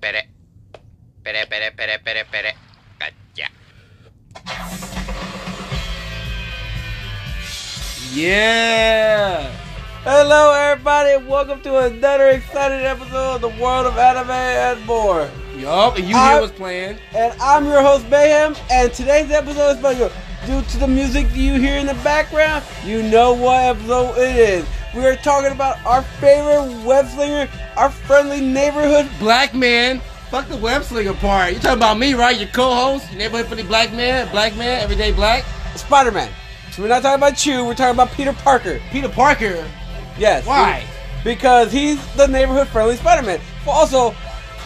Pere. Pere, pere, pere, pere, pere. Gotcha. Yeah! Hello, everybody, and welcome to another exciting episode of the World of Anime and More. Yup, and you I- hear what's playing. And I'm your host, Mayhem, and today's episode is special. Due to the music you hear in the background, you know what episode it is. We are talking about our favorite web slinger, our friendly neighborhood. Black man. Fuck the web slinger part. You talking about me, right? Your co-host, your neighborhood pretty black man, black man, everyday black. Spider Man. So we're not talking about you, we're talking about Peter Parker. Peter Parker. Yes. Why? Because he's the neighborhood friendly Spider Man. Also,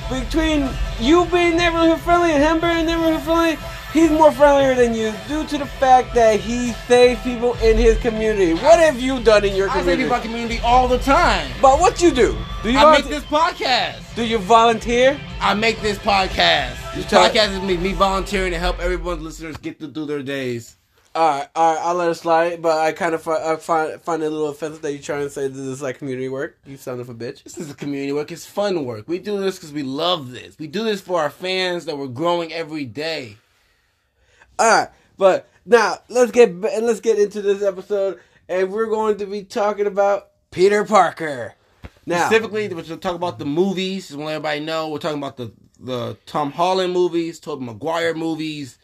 between you being neighborhood friendly and him being neighborhood friendly, he's more friendlier than you due to the fact that he saves people in his community. What have you done in your community? I people my community all the time. but what you do? Do you I make this podcast. do you volunteer? I make this podcast. This try- podcast is me, me volunteering to help everyone's listeners get to through their days. All right, all right, I'll let it slide. But I kind of fi- I find find it a little offensive that you're trying to say this is like community work. You son of a bitch. This is a community work. It's fun work. We do this because we love this. We do this for our fans that we're growing every day. All right, but now let's get let's get into this episode, and we're going to be talking about Peter Parker. Now, Specifically, we're going to talk about the movies. Just want to everybody know we're talking about the the Tom Holland movies, Tobey Maguire movies,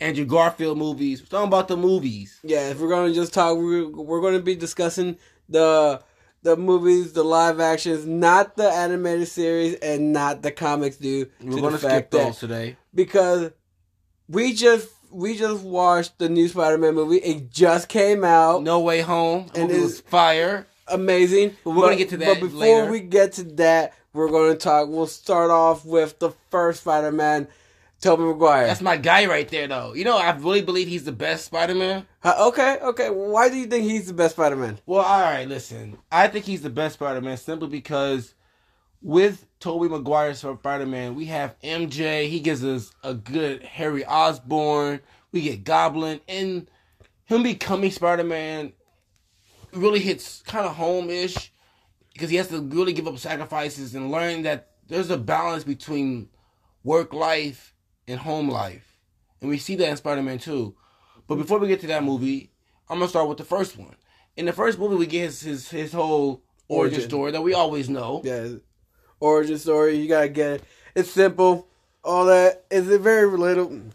Andrew Garfield movies. We're talking about the movies. yeah, if we're going to just talk, we're we're going to be discussing the the movies, the live actions, not the animated series, and not the comics. Due We're going to skip those that today. because we just we just watched the new Spider-Man movie. It just came out. No Way Home. And is- was fire. amazing. But we're gonna get to that But before later. we get to that, we're going to talk. We'll start off with the first Spider-Man, Tobey Maguire. That's my guy right there, though. You know, I really believe he's the best Spider-Man. Uh, okay, okay. Why do you think he's the best Spider-Man? Well, all right, listen. I think he's the best Spider-Man simply because with Tobey Maguire's for Spider-Man, we have MJ. He gives us a good Harry Osborn. We get Goblin, and him becoming Spider-Man really hits kind of home-ish because he has to really give up sacrifices and learn that there's a balance between work life and home life, and we see that in Spider-Man 2. But before we get to that movie, I'm gonna start with the first one. In the first movie, we get his his, his whole origin Origin. story that we always know. Yeah, origin story. You gotta get it. It's simple. All that is it very relatable.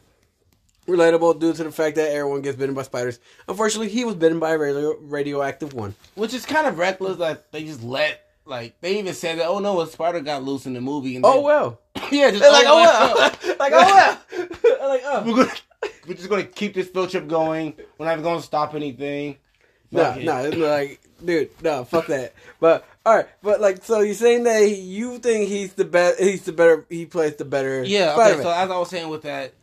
Relatable due to the fact that everyone gets bitten by spiders. Unfortunately, he was bitten by a radio, radioactive one. which is kind of reckless that they just let like they even said that oh no a spider got loose in the movie and Oh then- well. yeah just They're like, oh well. like, oh well. like, oh. we're gonna we're just gonna keep this field trip going we're not even gonna stop anything No, no, it's not like, dude, no, fuck that. But all right, but like, so you're saying that you think he's the best? He's the better. He plays the better. yeah okay Spider-Man. so as I was saying with that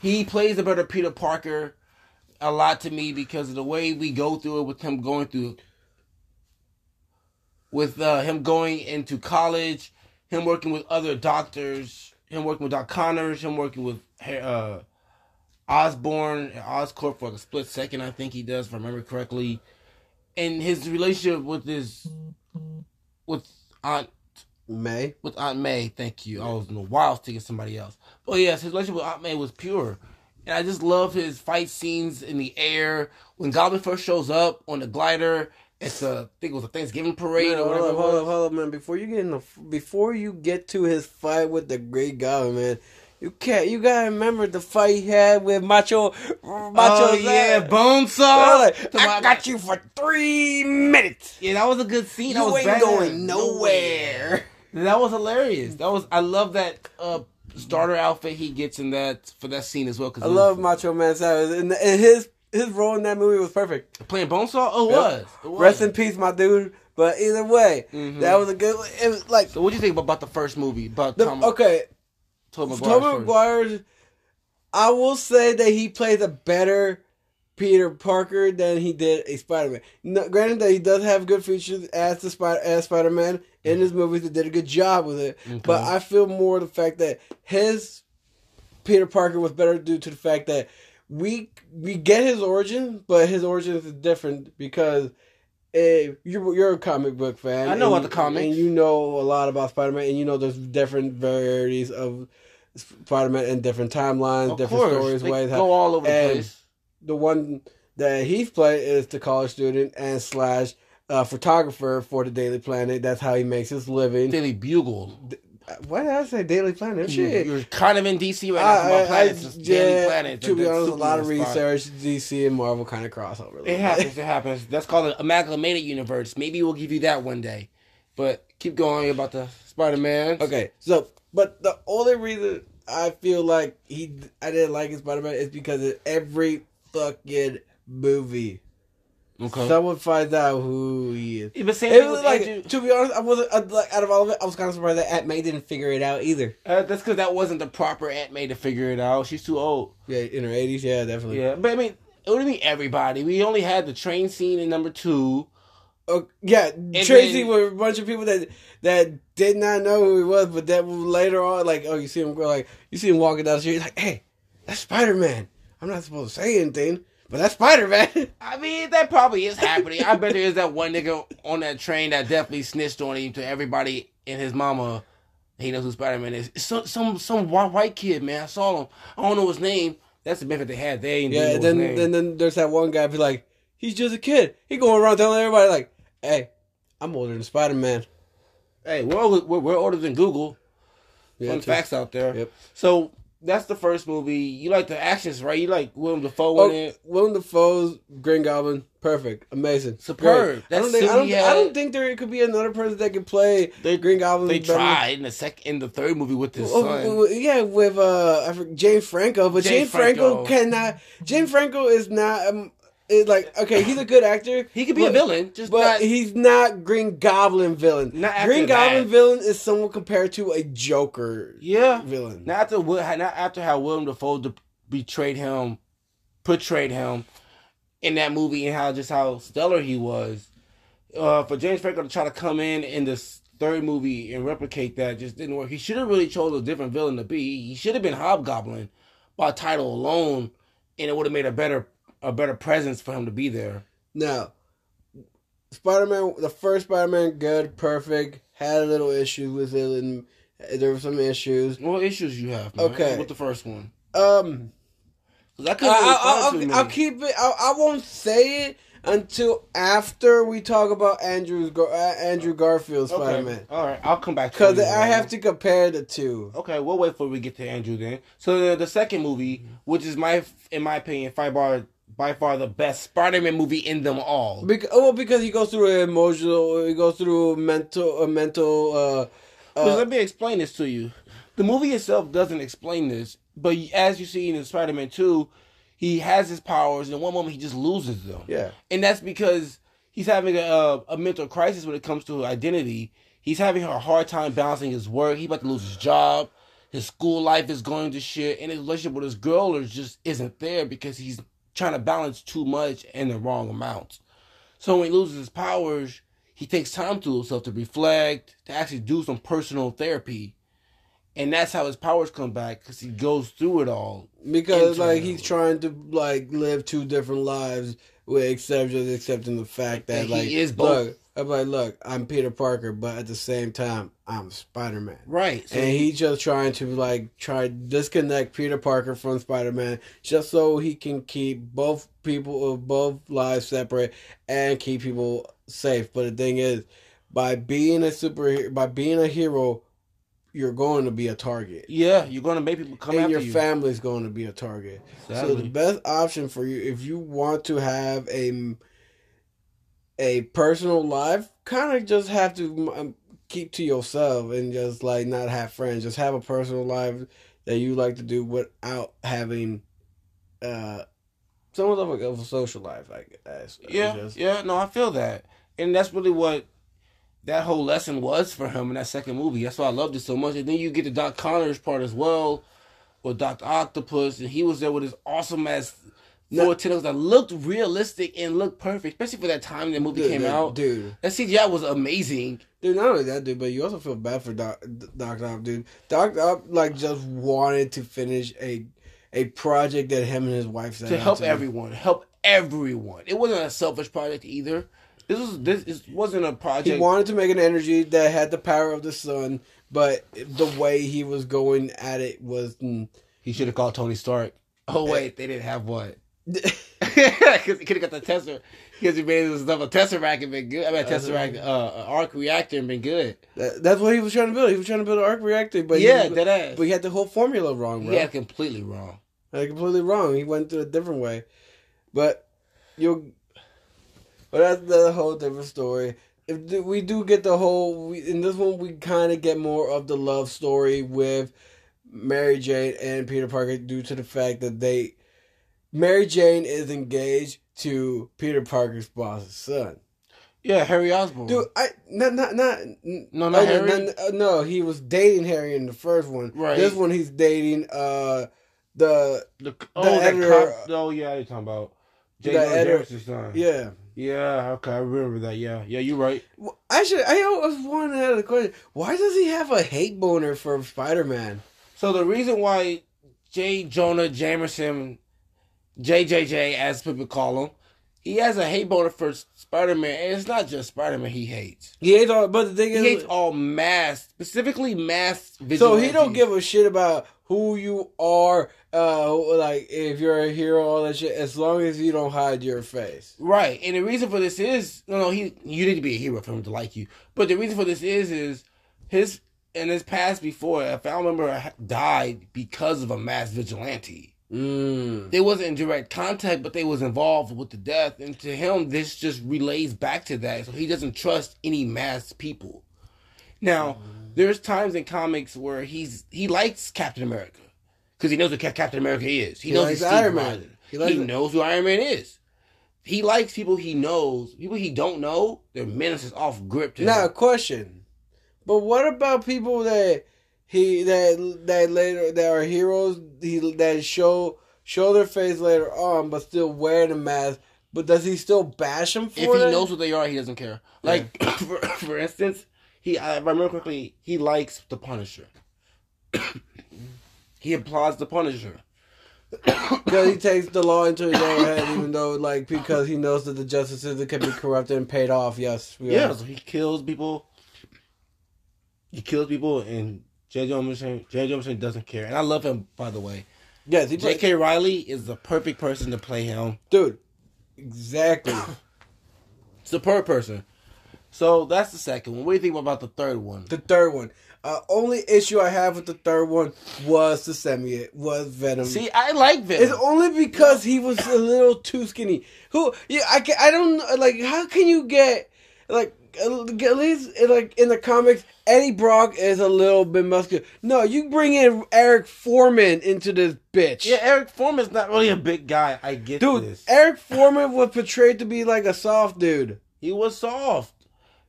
he plays the better Peter Parker a lot to me because of the way we go through it with him going through with uh, him going into college, him working with other doctors, him working with Doc Connors, him working with uh, Osborn and Oscorp for like a split second, I think he does, if I remember correctly. And his relationship with his with Aunt May. with Aunt May, thank you. I was in the wild thinking somebody else. But yes, his relationship with Aunt May was pure. And I just love his fight scenes in the air. When Goblin first shows up on the glider, it's a I think it was a Thanksgiving parade Man, or hold whatever. up, it hold up, hold up, man. Before you get in the, before you get to his fight with the Great Goblin, man, you can't. You gotta remember the fight he had with Macho. Macho. Oh yeah, Bonesaw. Like, I got you for three minutes. Yeah, that was a good scene. that You was ain't going nowhere. That was hilarious. That was I love that uh, starter outfit he gets in that for that scene as well. Cause I was- love Macho Man Savage, and, and his his role in that movie was perfect. playing Bonesaw. Oh, it Yep. was. It was. Rest in peace, my dude. But either way, Mhm. that was a good. It was like So what do you think about the first movie? About the, Tom, okay. Tobey McGuire. First? Maguire, I will say that he plays a better Peter Parker than he did a Spider Man. No, granted that he does have good features as the Spider as Spider Man in his movies. They did a good job with it, but I feel more the fact that his Peter Parker was better due to the fact that we we get his origin, but his origin is different because eh, you you're a comic book fan. I know about the comics. and you know a lot about Spider Man, and you know there's different varieties of Spider Man and different timelines, Of different course, stories, they ways. go all over the and- place. the one that he's played is the college student and slash uh, photographer for the Daily Planet. That's how he makes his living. Daily Bugle. Uh, why did I say Daily Planet? Shit. You're kind of in DC right uh, now. I- my uh, I-. I- Daily yeah, Planet. To be honest, a lot of spot. research, DC and Marvel kind of crossover. It happens. It happens. That's called an amalgamated universe. Maybe we'll give you that one day. But keep going about the Spider Man. Okay, so but the only reason I feel like he I didn't like Spider Man is because of every fucking movie. Okay. Someone finds out who he is. Yeah, but same It was with like, Andrew. to be honest, I wasn't uh, like out of all of it. I was kind of surprised that Aunt May didn't figure it out either. Uh, that's because that wasn't the proper Aunt May to figure it out. She's too old. Yeah, in her eighties, yeah, definitely. Yeah, but I mean, it would be everybody. We only had the train scene in number two. Oh, yeah, Tracy then- with a bunch of people that that did not know who he was, but that later on, like, oh, you see him go, like, you see him walking down the street, like, hey, that's Spider Man. I'm not supposed to say anything, but that's Spider Man. I mean, that probably is happening. I bet there is that one nigga on that train that definitely snitched on him to everybody and his mama. He knows who Spider Man is. Some some some white, kid, man. I saw him. I don't know his name. That's the benefit they had. They yeah, and then and then there's that one guy be like, he's just a kid. He going around telling everybody like, hey, I'm older than Spider Man. hey, we're, older- we're we're older than Google. Yeah, Fun facts out there. Yep. So that's the first movie. You like the actions, right? You like Willem Dafoe Oh, in it. Willem Dafoe's Green Goblin, perfect, amazing, Superb. I don't think I don't, I don't think there could be another person that could play They- Green Goblin. They tried in the second, in the third movie with his Oh, son. oh, yeah, with uh, James Franco, but James Franco, Franco. cannot. James Franco is not. Um, is like okay, he's a good actor. He could be a villain, just but not. he's not Green Goblin villain. Green that. Goblin villain is someone compared to a Joker yeah, villain. not after not after how Willem Dafoe de- betrayed him, portrayed him in that movie, and how just how stellar he was. Uh, for James Franco to try to come in in this third movie and replicate that just didn't work. He should have really chose a different villain to be. He should have been Hobgoblin by title alone, and it would have made a better a better presence for him to be there. Now, Spider Man, the first Spider Man, good, perfect. Had a little issues with it, and there were some issues. What issues you have? Man, Okay. with the first one. Um, I I, couldn't I, find I'll, too I'll keep it. I, I won't say it until after we talk about Andrew's Gar- uh, Andrew Garfield's Okay. Spider Man, All right, I'll come back because I have to compare the two. Okay, we'll wait for we get to Andrew then. So the, the second movie, which is my, in my opinion, by far, by far the best Spider-Man movie in them all. Because, well, because he goes through an emotional, he goes through mental, a mental. Uh, uh, let me explain this to you. The movie itself doesn't explain this, but as you see in Spider-Man Two, he has his powers, and in one moment he just loses them. yeah, and that's because he's having a, a mental crisis when it comes to identity. He's having a hard time balancing his work. He's about to lose his job. His school life is going to shit, and his relationship with his girl is just isn't there because he's trying to balance too much in the wrong amounts. So when he loses his powers, he takes time to himself to reflect, to actually do some personal therapy, and that's how his powers come back because he goes through it all. because like he's trying to like live two different lives, with except just accepting the fact that And like he is both. Look, I'm like, look, I'm Peter Parker, but at the same time, I'm Spider Man. Right. So and he's just trying to like try disconnect Peter Parker from Spider Man, just so he can keep both people of both lives separate and keep people safe. But the thing is, by being a superhero, by being a hero, you're going to be a target, yeah, you're gonna make people come and after your you. family's going to be a target. So the best option for you, if you want to have a a personal life, kind of just have to um, keep to yourself and just like not have friends. Just have a personal life that you like to do without having uh somewhat of a, of a social life. I guess. Yeah, guess. yeah, no, I feel that, and that's really what that whole lesson was for him in that second movie. That's why I loved it so much. And then you get the Doc Connors part as well, with Doctor Octopus, and he was there with his awesome ass No. tentacles that looked realistic and looked perfect, especially for that time the movie Dude, came dude, out. dude. That CGI was amazing. Dude, not only that, dude, but you also feel bad for Doc Doc Ock, dude. Doc Ock like just wanted to finish a a project that him and his wife set to help to. everyone, help everyone. It wasn't a selfish project either. This was this is, wasn't a project. He wanted to make an energy that had the power of the sun, but the way he was going at it was. mm, he should have called Tony Stark. Oh wait, they didn't have what? Because he could have got the Tesseract. Because he made this stuff a Tesseract and been good. I mean, a Tesseract, uh, an arc reactor and been good. That- That's what he was trying to build. He was trying to build an arc reactor, but yeah, he, that ass. but he had the whole formula wrong, bro. Had completely wrong. Like completely wrong. He went to a different way. But you but that's the whole different story. If we do get the whole we, in this one we kind of get more of the love story with Mary Jane and Peter Parker due to the fact that they Mary Jane is engaged to Peter Parker's boss's son. Yeah, Harry Osborn. Dude, I not not not No, not Harry? uh, no, he was dating Harry in the first one. Right. This one he's dating uh the the, oh, the editor- cop. Oh, yeah, you're talking about J. The Jonah editor- Jameson's son. yeah. Yeah, okay, I remember that. Yeah, yeah, you're right. Well, Actually, I always wanted to ask the question: Why does he have a hate boner for Spider Man? So the reason why J. Jonah Jameson, JJJ, as people call him, he has a hate boner for Spider Man, and it's not just Spider Man he hates. He hates all, but the thing He is, hates all mass, specifically mass vigilante. so he don't give a shit about who you are. Uh, like if you're a hero, all that shit. As long as you don't hide your face. Right, and the reason for this is no, no, he you need to be a hero for him to like you. But the reason for this is is his in his past before a family member died because of a mass vigilante. Mm. They wasn't in direct contact, but they was involved with the death, and to him, this just relays back to that. So he doesn't trust any mass people. Now, there's times in comics where he's he likes Captain America because he knows what Captain America is. He, He knows Iron Man. Rogers. He He, knows who Iron Man is. He likes people he knows. People he don't know, their menace is off grip to Now, him. question. But what about people that he that that later that are heroes he that show show their face later on, but still wear the mask? But does he still bash them for If he that? knows what they are, he doesn't care. Like for, for instance, he I, if I remember correctly, he likes the Punisher. he applauds the Punisher. Because he takes the law into his own head, even though, like, because he knows that the justice system can be corrupted and paid off. Yes, we Yeah, are. so he kills people. He kills people, and J. Johnson, J. Johnson doesn't care. And I love him, by the way. Yes, he. J.K. Riley is the perfect person to play him. Dude, exactly. Superb person. So that's the second one. What do you think about the third one? the third one. Uh, only issue I have with the third one was the semi. It. Was Venom. See, I like Venom. It's only because he was a little too skinny. Who? Yeah, I can, I don't. Like, how can you get like at least like in the comics, Eddie Brock is a little bit muscular. No, you bring in Eric Forman into this bitch. Yeah, Eric Forman's not really a big guy. I get dude, this. Eric Forman was portrayed to be like a soft dude. He was soft.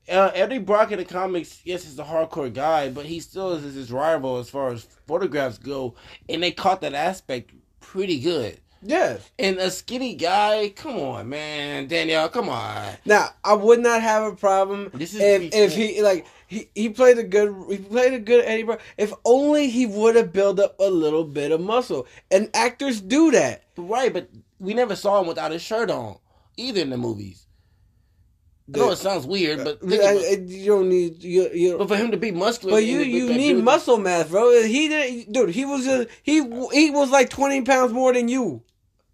Uh, Eddie Brock in the comics, yes, he's a hardcore guy, but he still is his rival as far as photographs go, and they caught that aspect pretty good. Yes. And a skinny guy, come on, man, Danielle, come on. Now, I would not have a problem This is if if he like he, he played a good he played a good Eddie Brock. If only he would have built up a little bit of muscle. And actors do that. Right, but we never saw him without his shirt on, either in the movies. I know it sounds weird, but think I- I- you don't need you you. but for him to be muscular, But you you need muscle mass, bro. He didn't, dude. He was a, he he was like twenty pounds more than you.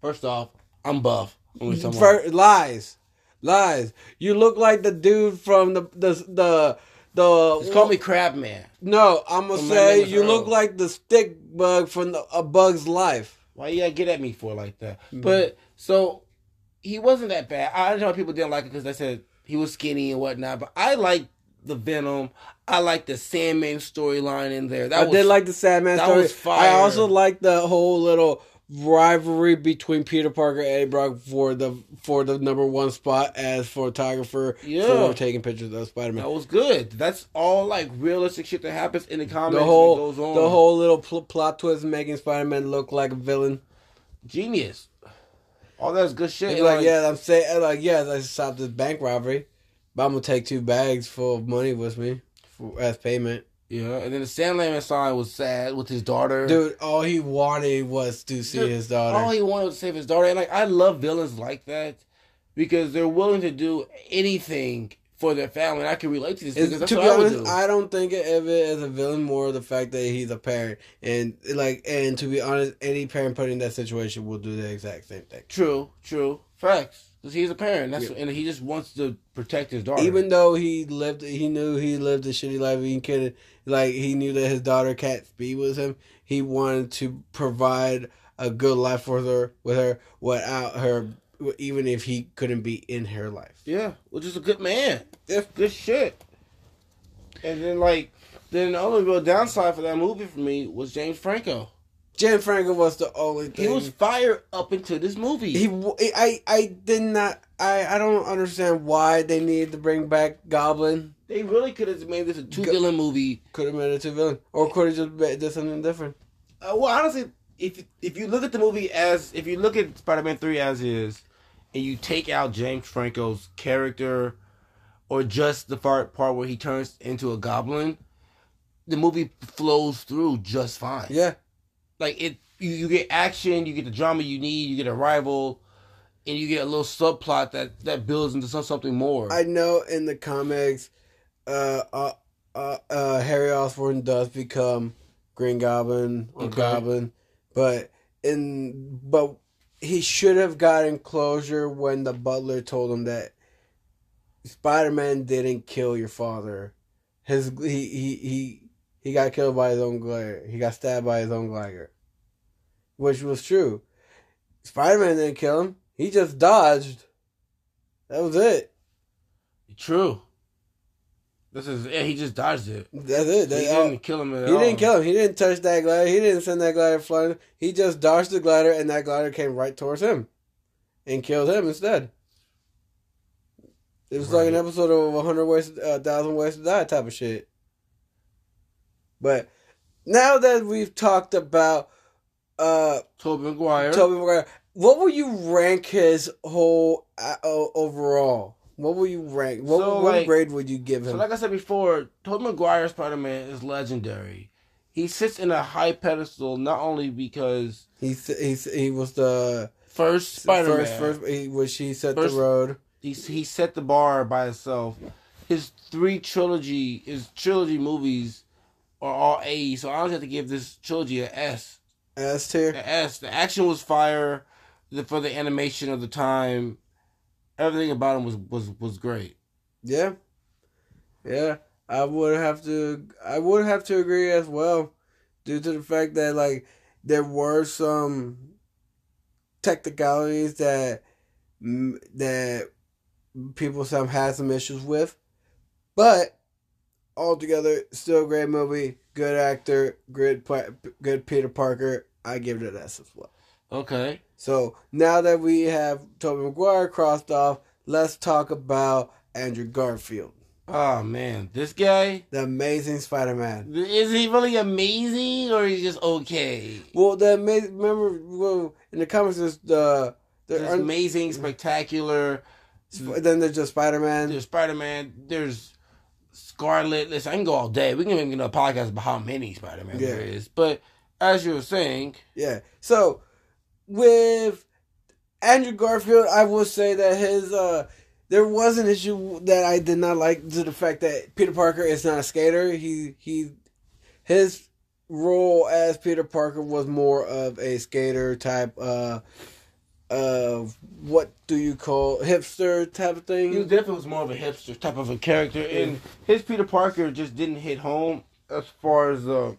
First off, I'm buff. For lies, lies. You look like the dude from the the the the. Just call me Crab Man. No, I'm gonna say you look like the stick bug from the, A Bug's Life. Why you gotta get at me for like that? Mm-hmm. But so he wasn't that bad. I don't know people didn't like it because they said he was skinny and whatnot. But I like the Venom. I like the Sandman storyline in there. That I was, did like the Sandman that story. was fire. I also like the whole little rivalry between Peter Parker and Eddie Brock for the for the number one spot as photographer Yeah. for taking pictures of Spider Man. that was good. That's all like realistic shit that happens in the comics. The whole goes on. the whole little pl- plot twist making Spider Man look like a villain. genius. All that's good shit. And, like, yeah, I'm saying like, yeah, I stopped this bank robbery, but I'm gonna take two bags full of money with me for, as payment. yeah. And then the Sandman sign was sad with his daughter. Dude, all he wanted was to see Dude, his daughter. All he wanted was to save his daughter, and like I love villains like that. because they're willing to do anything for their family. And I can relate to this It's- because to be I honest, do. I don't think of it as a villain. More the fact that he's a parent, and like, and to be honest, any parent put in that situation will do the exact same thing. True, true, facts. Because he's a parent, that's Yeah. and he just wants to protect his daughter. Even though he lived, he knew he lived a shitty life. He could, like, he knew that his daughter can't be with him. He wanted to provide a good life for her, with her, without her, even if he couldn't be in her life. yeah, which is a good man. Yeah. good shit. And then like, then the only real downside for that movie for me was James Franco. James Franco was the only thing. He was fired up into this movie. He, I, I did not. I, I don't understand why they needed to bring back Goblin. they really could have made this a two Go- villain movie. Could have made it a two villain, or could have just made, did something different. Uh, well, honestly, if if you look at the movie as if you look at Spider Man Three as is, and you take out James Franco's character, or just the part part where he turns into a goblin, the movie flows through just fine. Yeah, Like it, you, you get action, you get the drama you need, you get a rival, and you get a little subplot that that builds into some, something more. I know in the comics, uh, uh, uh, uh, Harry Osborn does become Green Goblin or Okay. Goblin, but in but he should have gotten closure when the butler told him that Spider Man didn't kill your father. His he he he he got killed by his own glider. He got stabbed by his own glider, which was true. Spider Man didn't kill him. He just dodged. That was it. True. This is yeah. He just dodged it. That's it. he all- didn't kill him at He all. didn't kill him. He didn't touch that glider. He didn't send that glider flying. He just dodged the glider, and that glider came right towards him, and killed him instead. It was like an episode of 100 ways, a thousand ways to die type of shit. But now that we've talked about uh Tobey Maguire. Tobey Maguire, what will you rank his whole uh, overall? What would you rank? What, So, what like- grade would you give him? So, like I said before, Tobey Maguire Spider Man is legendary. He sits in a high pedestal not only because He's he's he was the first Spider Man, First, first, he, which he set First- the road. he he set the bar by himself. His three trilogy, his trilogy movies are all A. So I always have to give this trilogy an S. S tier. The S. The action was fire. The, for the animation of the time, everything about him was was was great. Yeah, yeah. I would have to. I would have to agree as well, due to the fact that like there were some technicalities that that people some had some issues with, but altogether still a great movie. Good actor, good good Peter Parker. I give it an S as well. Okay. So now that we have Tobey Maguire crossed off, let's talk about Andrew Garfield, Oh man, this guy the Amazing Spider-Man. is he really amazing or is he just okay? Well, the amazing remember well in the comics there's the There's the amazing, spectacular. then there's just Spider-Man. There's Spider Man. There's Scarlet. Listen, I can go all day. We can even get a podcast about how many Spider Man there Yeah. is. But as you were saying, Yeah. So with Andrew Garfield, I will say that his uh there was an issue that I did not like to the fact that Peter Parker is not a skater. He he his role as Peter Parker was more of a skater type uh of what do you call hipster type of thing. he definitely was more of a hipster type of a character, and his Peter Parker just didn't hit home as far as uh,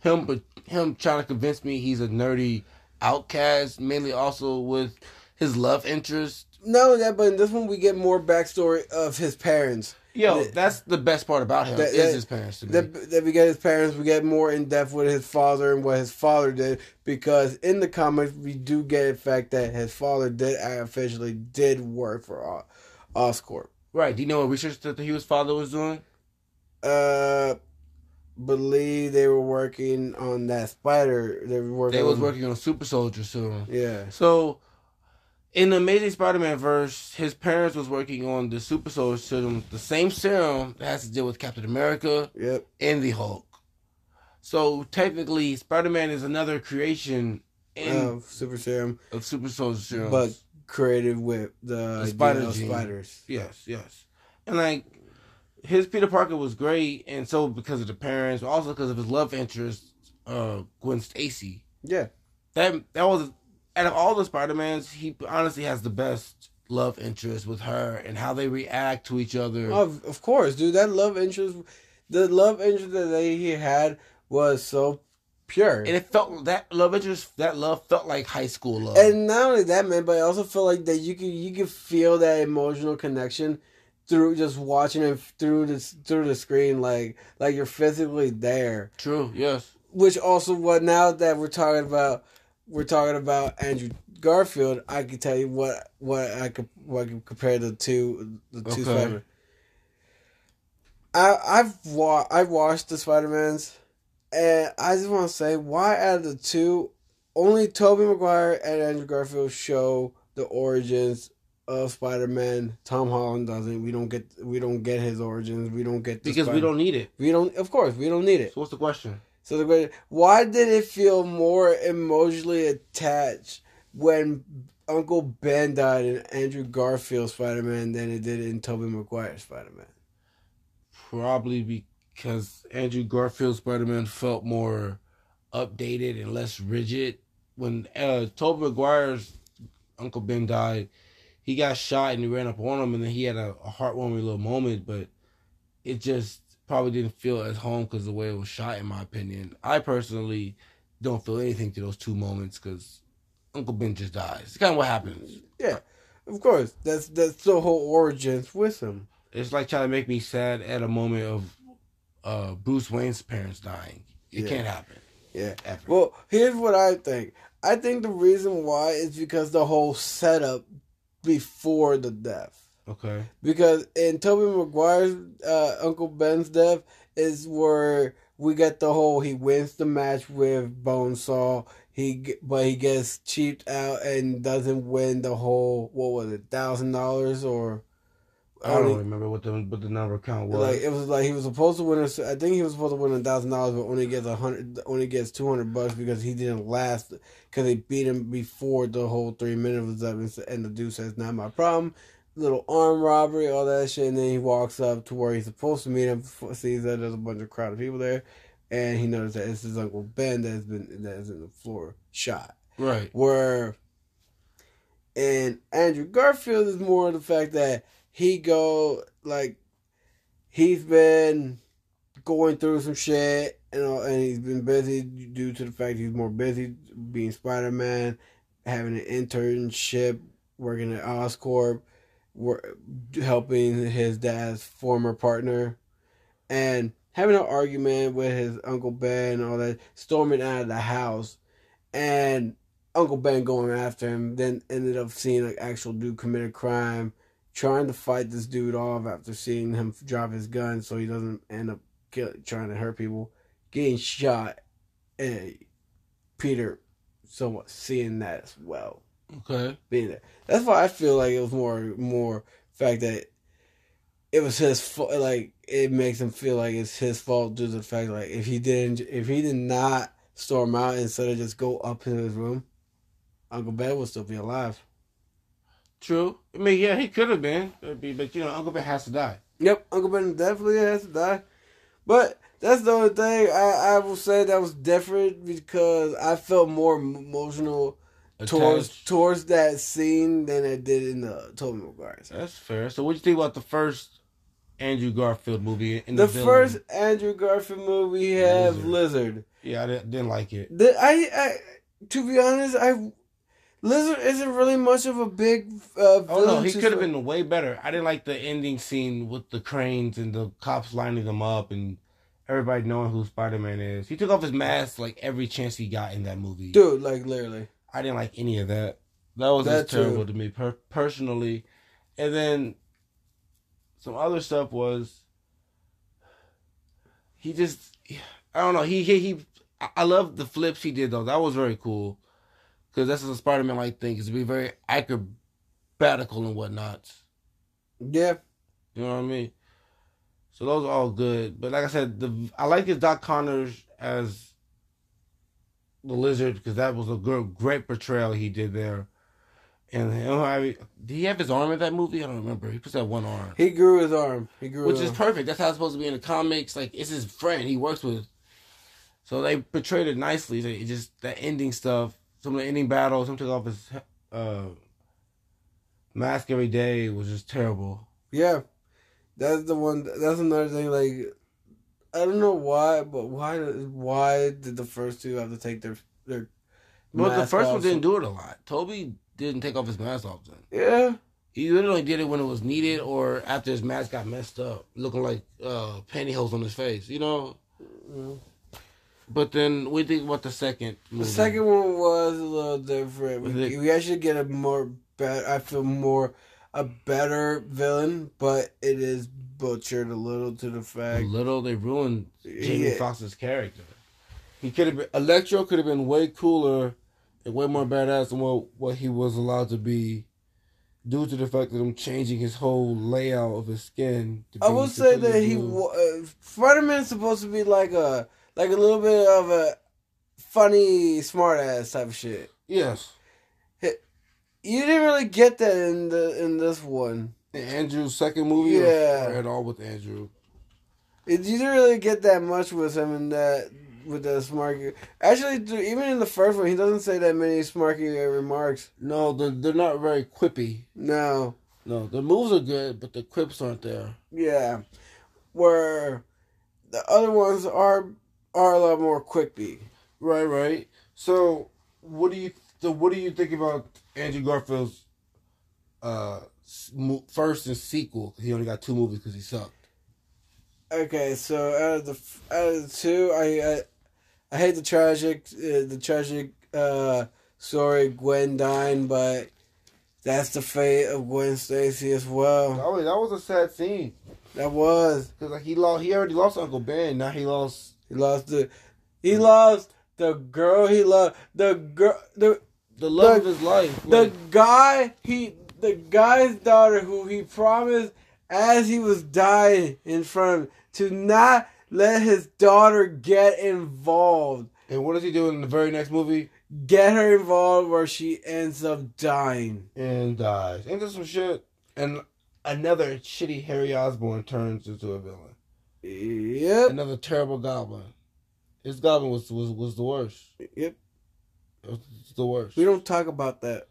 him, but him trying to convince me he's a nerdy outcast. Mainly also with his love interest. No, that, but in this one we get more backstory of his parents. Yo, that's the best part about him That- is that- his parents to me. that, that we get his parents, we get more in depth with his father and what his father did because in the comics we do get the fact that his father did officially did work for Oscorp. right? Do you know what research that he was father was doing? Uh, believe they were working on that spider. They were working. They was on- working on Super Soldier soon. Yeah, So, in the Amazing Spider-Man verse, his parents was working on the Super Soldier serum, the same serum that has to deal with Captain America yep, and the Hulk. So technically, Spider-Man is another creation in, uh, super serum. of Super Soldier serum. But created with the, The spider of spiders. Yes, yes. And like his Peter Parker was great, and so because of the parents, but also because of his love interest, uh, Gwen Stacy. Yeah, That that was out of all the Spider Mans, he honestly has the best love interest with her and how they react to each other. of of course, dude. That love interest, the love interest that they he had was so pure. and it felt that love interest, that love felt like high school love. And not only that, man, but I also feel like that you can you can feel that emotional connection through just watching it through the through the screen, like like you're physically there. True. Yes. Which also, what now that we're talking about, we're talking about Andrew Garfield. I can tell you what what I could what I could compare the two the two Okay. Spider. I I've wa- I've watched the Spider Mans, and I just want to say why out of the two, only Tobey Maguire and Andrew Garfield show the origins of Spider Man. Tom Holland doesn't. We don't get we don't get his origins. We don't get the Because we don't need it. we don't of course we don't need it. So what's the question? So the question, why did it feel more emotionally attached when Uncle Ben died in Andrew Garfield Spider Man than it did in Tobey Maguire Spider Man? Probably because Andrew Garfield Spider Man felt more updated and less rigid. When uh, Tobey Maguire's Uncle Ben died, he got shot and he ran up on him, and then he had a, a heartwarming little moment, but it just probably didn't feel as home because the way it was shot, in my opinion. I personally don't feel anything to those two moments because Uncle Ben just dies. It's kind of what happens. Yeah, of course. That's that's the whole origins with him. It's like trying to make me sad at a moment of uh, Bruce Wayne's parents dying. It Yeah. can't happen. Yeah. Ever. Well, here's what I think. I think the reason why is because the whole setup before the death. okay. Because in Tobey Maguire's uh, Uncle Ben's death is where we get the whole he wins the match with Bonesaw. He but he gets cheaped out and doesn't win the whole what was it thousand dollars or I don't only- remember what the what the number count was. like it was like he was supposed to win. A, I think he was supposed to win a thousand dollars, but only gets a hundred. Only gets two hundred bucks because he didn't last because they beat him before the whole three minutes was up, and and the dude says, "Not my problem." Little arm robbery, all that shit, and then he walks up to where he's supposed to meet him. Sees that there's a bunch of crowd of people there, and he notices that it's his uncle Ben that's been that's in the floor shot right. where and Andrew Garfield is more of the fact that he go like he's been going through some shit and know, and he's been busy due to the fact he's more busy being Spider Man, having an internship, working at Oscorp, wor- helping his dad's former partner, and having an argument with his uncle Ben and all that, storming out of the house, and Uncle Ben going after him, then ended up seeing an actual dude commit a crime, trying to fight this dude off after seeing him drop his gun so he doesn't end up kill, trying to hurt people, getting shot, and Peter somewhat seeing that as well, Okay. being there. That's why I feel like it was more more fact that it was his fault. Like it makes him feel like it's his fault due to the fact like if he didn't if he did not storm out instead of just go up in his room, Uncle Ben would still be alive. True. I mean, yeah, he could have been, but, but you know, Uncle Ben has to die. Yep, Uncle Ben definitely has to die. But that's the only thing I, I will say that was different because I felt more emotional towards Attached. towards that scene than I did in the Tobey Maguire. That's fair. So, what do you think about the first Andrew Garfield movie? In The the, first Andrew Garfield movie he had Lizard. Lizard. Yeah, I didn't, didn't like it. The, I, I, to be honest, I Lizard isn't really much of a big. Uh, Oh no, he could have been way better. I didn't like the ending scene with the cranes and the cops lining them up and everybody knowing who Spider Man is. He took off his mask like every chance he got in that movie. dude. Like literally, I didn't like any of that. That was That just terrible to me per- personally. And then some other stuff was he just I don't know he he, he I love the flips he did though. That was very cool because that's a Spider Man like thing is to be very acrobatical and whatnot. yeah. You know what I mean? So those are all good. But like I said, the I like his Doc Connors as the lizard because that was a good, great portrayal he did there. And I, did he have his arm in that movie? I don't remember. He puts that one arm, He grew his arm. He grew which is arm. perfect. That's how it's supposed to be in the comics. Like it's his friend he works with, so they portrayed it nicely. It just that ending stuff, some of the ending battles, him took off his uh, mask every day was just terrible. Yeah, that's the one. That's another thing. Like, I don't know why, but why? Why did the first two have to take their their? But the first one didn't do it a lot. Tobey didn't take off his mask often. Yeah, He literally did it when it was needed or after his mask got messed up, looking like uh, pantyhose on his face, you know. But then we think about the second. the second one was a little different. We, we actually get a more better. I feel more a better villain, but it is butchered a little to the A fact. little they ruined Jamie Yeah. Foxx's character. He could have been Electro could have been way cooler and way more badass than what what he was allowed to be, due to the fact that I'm changing his whole layout of his skin. I will say that completely he blue. uh, Spider Man is supposed to be like a like a little bit of a funny, smart ass type of shit. yes. You didn't really get that in the in this one. In Andrew's second movie, Yeah. or at all with Andrew. It, you didn't really get that much with him in that with the smart. Actually, even in the first one, he doesn't say that many smarky remarks. No, they're, they're not very quippy. No, No, the moves are good, but the quips aren't there. yeah, where the other ones are are a lot more quippy. Right, right. So, what do you so what do you think about Andrew Garfield's uh mo- first and sequel? He only got two movies because he sucked. Okay, so out of the f- out of the two, I I, I hate the tragic uh, the tragic uh story Gwen dying, but that's the fate of Gwen Stacy as well. Oh, that was a sad scene That was because like he lost, he already lost Uncle Ben. Now he lost. He lost the he mm. lost the girl he loved the girl the The love The- of his life. the guy he the guy's daughter who he promised as he was dying in front of him to not let his daughter get involved. and what does he do in the very next movie? get her involved where she ends up dying. And dies. Ain't this some shit? And another shitty Harry Osborn turns into a villain. Yep. Another terrible goblin. His goblin was was, was the worst. Yep. The worst. We don't talk about that.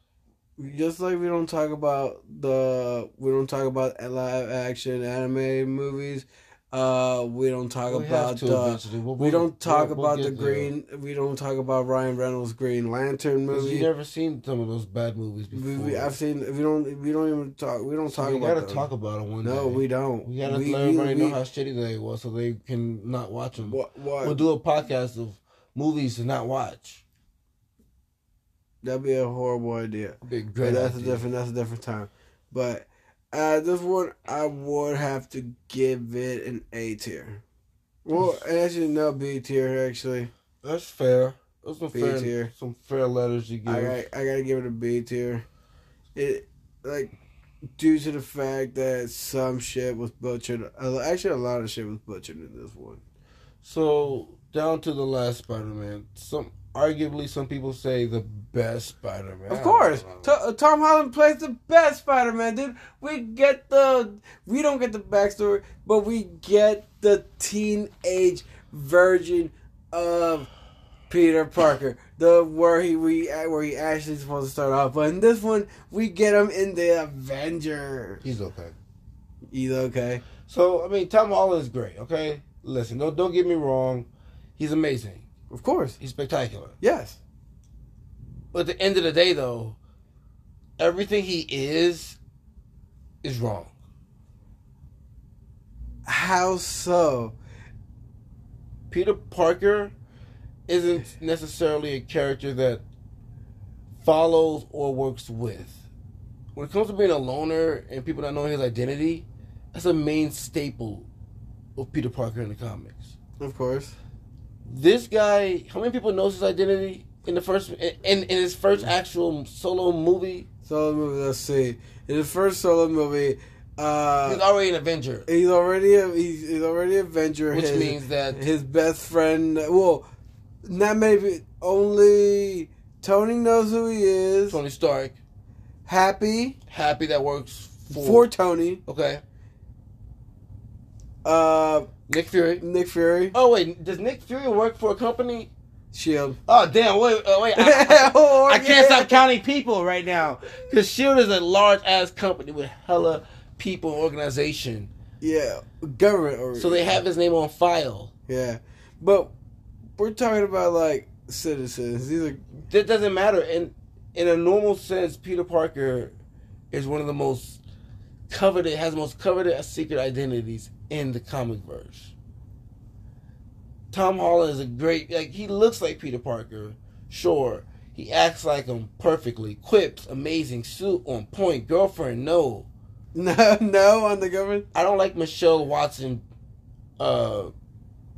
Just like we don't talk about the we don't talk about live action anime movies. Uh, we don't talk We about the. We'll- We we'll- don't talk we'll- we'll about the get there. green. We don't talk about Ryan Reynolds' Green Lantern movie. You never seen some of those bad movies before. we, we, I've seen. If we don't. We don't even talk. We don't So talk we about. gotta them. talk about it one day. No, we don't. We gotta We- let everybody know how shitty they was, so they can not watch them. What? What? We'll do a podcast of movies to not watch. That'd be a horrible idea. Big But great. that's a different. That's a different time. But uh, this one, I would have to give it an A tier. Well, actually, no B tier. Actually, That's fair. Those some B fair, tier. some fair letters you give. I got, I gotta give it a B tier. It like due to the fact that some shit was butchered. Actually, a lot of shit was butchered in this one. So down to the last Spider-Man. Some arguably some people say the best Spider-Man. Of course, uh, Tom Holland plays the best Spider-Man, dude. We get the, we don't get the backstory, but we get the teenage version of Peter Parker, the where he we where he actually supposed to start off. But in this one, we get him in the Avengers. He's okay. He's okay. So I mean, Tom Holland is great. Okay, listen, don't don't get me wrong. He's amazing. Of course, He's spectacular. yes. But at the end of the day, though, everything he is is wrong. How so? Peter Parker isn't necessarily a character that follows or works with. When it comes to being a loner and people not knowing his identity, that's a main staple of Peter Parker in the comics. Of course. This guy, how many people knows his identity in the first in, in his first actual solo movie? Solo movie. Let's see. In his first solo movie, uh, He's already an Avenger, He's already a he's, he's already Avenger. which his, means that his best friend. Well, not maybe only Tony knows who he is. Tony Stark, Happy Happy that works for, for Tony. okay. Uh, Nick Fury. Nick Fury. Oh wait, does Nick Fury work for a company? Shield. Oh damn! Wait, uh, wait. I, Oh, I, I can't yeah. stop counting people right now because Shield is a large ass company with hella people organization. Yeah, government. Or, So they have his name on file. Yeah, but we're talking about like citizens. These are That doesn't matter. In in a normal sense, Peter Parker is one of the most coveted, has the most coveted secret identities in the comic verse. Tom Holland is a great, like he looks like Peter Parker, sure. He acts like him perfectly. Quips, amazing suit on point. Girlfriend, no. no, no on the government. I don't like Michelle Watson, uh,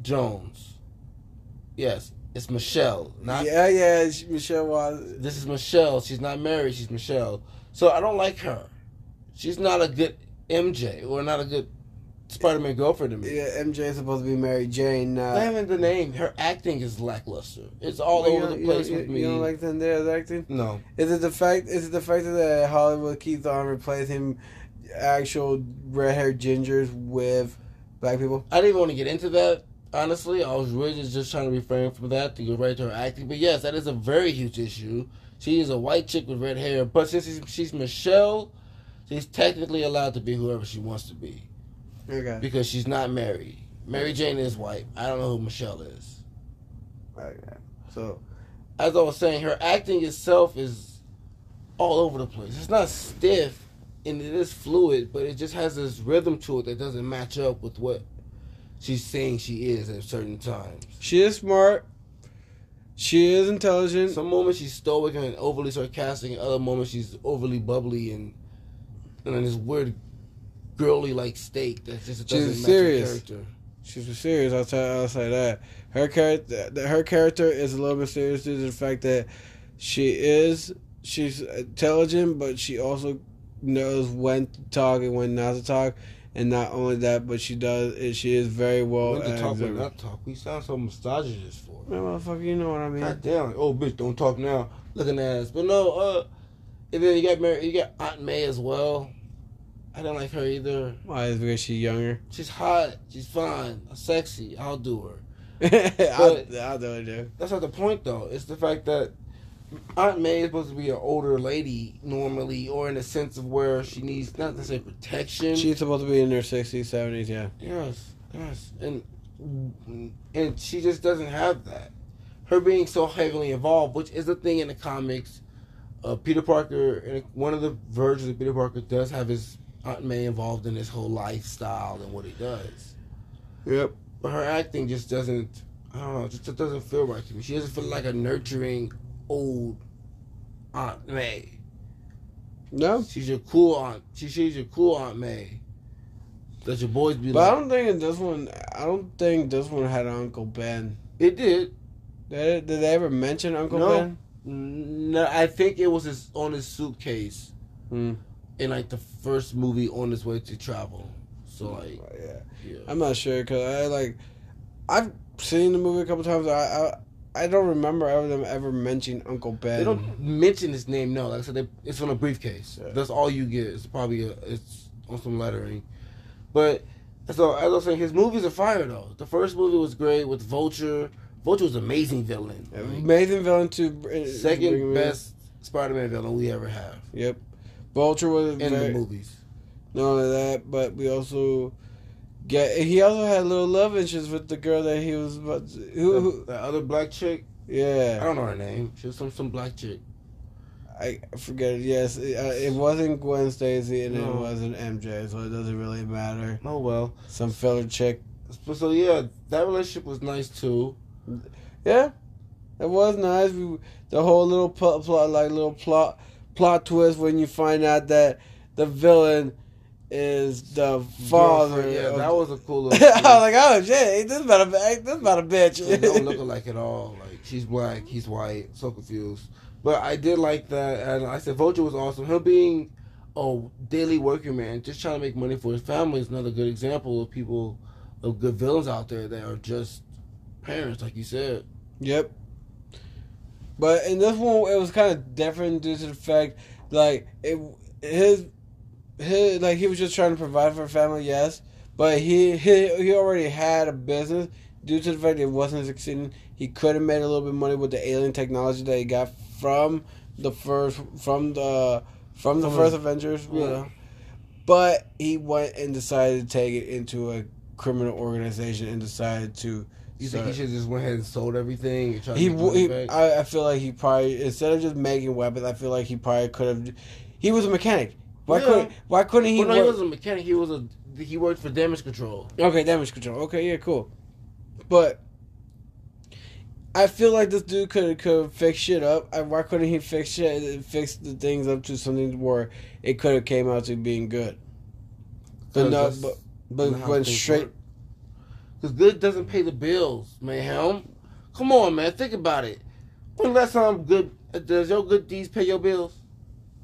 Jones. Yes, it's Michelle, not yeah, yeah. Michelle was. this is Michelle. She's not married. She's Michelle. So I don't like her. She's not a good MJ or not a good Spider-Man girlfriend to me. Yeah, MJ is supposed to be Mary Jane. Not Uh, even the name. Her acting is lackluster. It's all you over the place you, with you, me. You don't like Zendaya's acting? no, Is it the fact? Is it the fact that Hollywood keeps on replacing actual red-haired gingers with black people? I didn't even want to get into that. Honestly, I was really just, just trying to refrain from that to go right to her acting. But yes, that is a very huge issue. She is a white chick with red hair, but since she's, she's Michelle, she's technically allowed to be whoever she wants to be. Okay. because she's not married. Mary Jane is white. I don't know who Michelle is. Okay. So As I was saying, her acting itself is all over the place. It's not stiff and it is fluid, but it just has this rhythm to it that doesn't match up with what she's saying she is at certain times. she is smart. She is intelligent. Some moments she's stoic and overly sarcastic, and other moments she's overly bubbly and and then this weird girly like steak. that just doesn't She's match serious. her character. She's serious. I'll tell. I'll say that her character. Her character is a little bit serious due to the fact that she is. She's intelligent, but she also knows when to talk and when not to talk. And not only that, but she does. She is very well. When to talk, when not talk. We sound so misogynist for. Man, motherfucker, you know what I mean. God damn, like, oh bitch, don't talk now. Looking ass. But no, uh and then you got Mary you got Aunt May as well. I don't like her either. Why is because she's younger? She's hot, she's fine, sexy, I'll do her. I'll, I'll do it, dude. That's not the point though. It's the fact that Aunt May is supposed to be an older lady normally, or in a sense of where she needs not to say protection. She's supposed to be in her sixties, seventies. Yeah. Yes, yes, and and she just doesn't have that. Her being so heavily involved, which is a thing in the comics. Uh, Peter Parker, one of the versions of Peter Parker does have his Aunt May involved in his whole lifestyle and what he does. Yep. But her acting just doesn't. I don't know. It just doesn't feel right to me. She doesn't feel like a nurturing old Aunt May. No. She's your cool aunt. She, she's your cool Aunt May. That your boys be But I don't think this one. I don't think this one had Uncle Ben. It did. Did, did they ever mention Uncle No. Ben? No, I think it was his on his suitcase Hmm. In like the first movie on his way to travel. So oh, like, yeah. yeah. I'm not sure because I like. I've seen the movie a couple times. I I, I don't remember ever them ever mentioning Uncle Ben. They don't mention his name. No, like I said, they, it's on a briefcase. Yeah. That's all you get. It's probably a, it's on some lettering. But so as I was saying, his movies are fire though. The first movie was great with Vulture. Vulture was an amazing villain. Like, Amazing villain to second best Spider-Man villain we ever have Yep. Vulture was in very, the movies. Not only that, but we also get. He also had little love issues with the girl that he was about. To, who, who? The, the other black chick, Yeah, I don't know her name. She was some some black chick. I forget it. Yes, it, uh, it wasn't Gwen Stacy and it wasn't MJ, so it doesn't really matter. Oh well. Some filler chick. So, so yeah, that relationship was nice too. Yeah, it was nice. We, the whole little plot, plot, like little plot, plot twist when you find out that the villain is the father. Yeah, that was a cool I was like, oh shit, this about a this about a bitch. they don't look alike at all. Like she's black, he's white. So confused. But I did like that, and I said Vulture was awesome. Him being a daily working man, just trying to make money for his family, is another good example of people, of good villains out there that are just parents, like you said. Yep. But in this one, it was kind of different due to the fact like it, his his like he was just trying to provide for a family, yes, but he he he already had a business due to the fact that it wasn't succeeding. He could have made a little bit of money with the alien technology that he got from the first from the from the first Avengers. Yeah. But he went and decided to take it into a criminal organization and decided to. You think he should just went ahead and sold everything and he, to make w- money he? I, I feel like he probably instead of just making weapons, I feel like he probably could have. He was a mechanic. Why Yeah. couldn't Why couldn't he? well, no, he wasn't a mechanic. He was a he worked for damage control. Okay, damage control. Okay, yeah, cool. But I feel like this dude could have could fix shit up. I, why couldn't he fix shit, fix the things up to something where it could have came out to being good? But no, but but went straight. work. Cause good doesn't pay the bills, man. Come on, man. Think about it. When last time good does your good deeds pay your bills?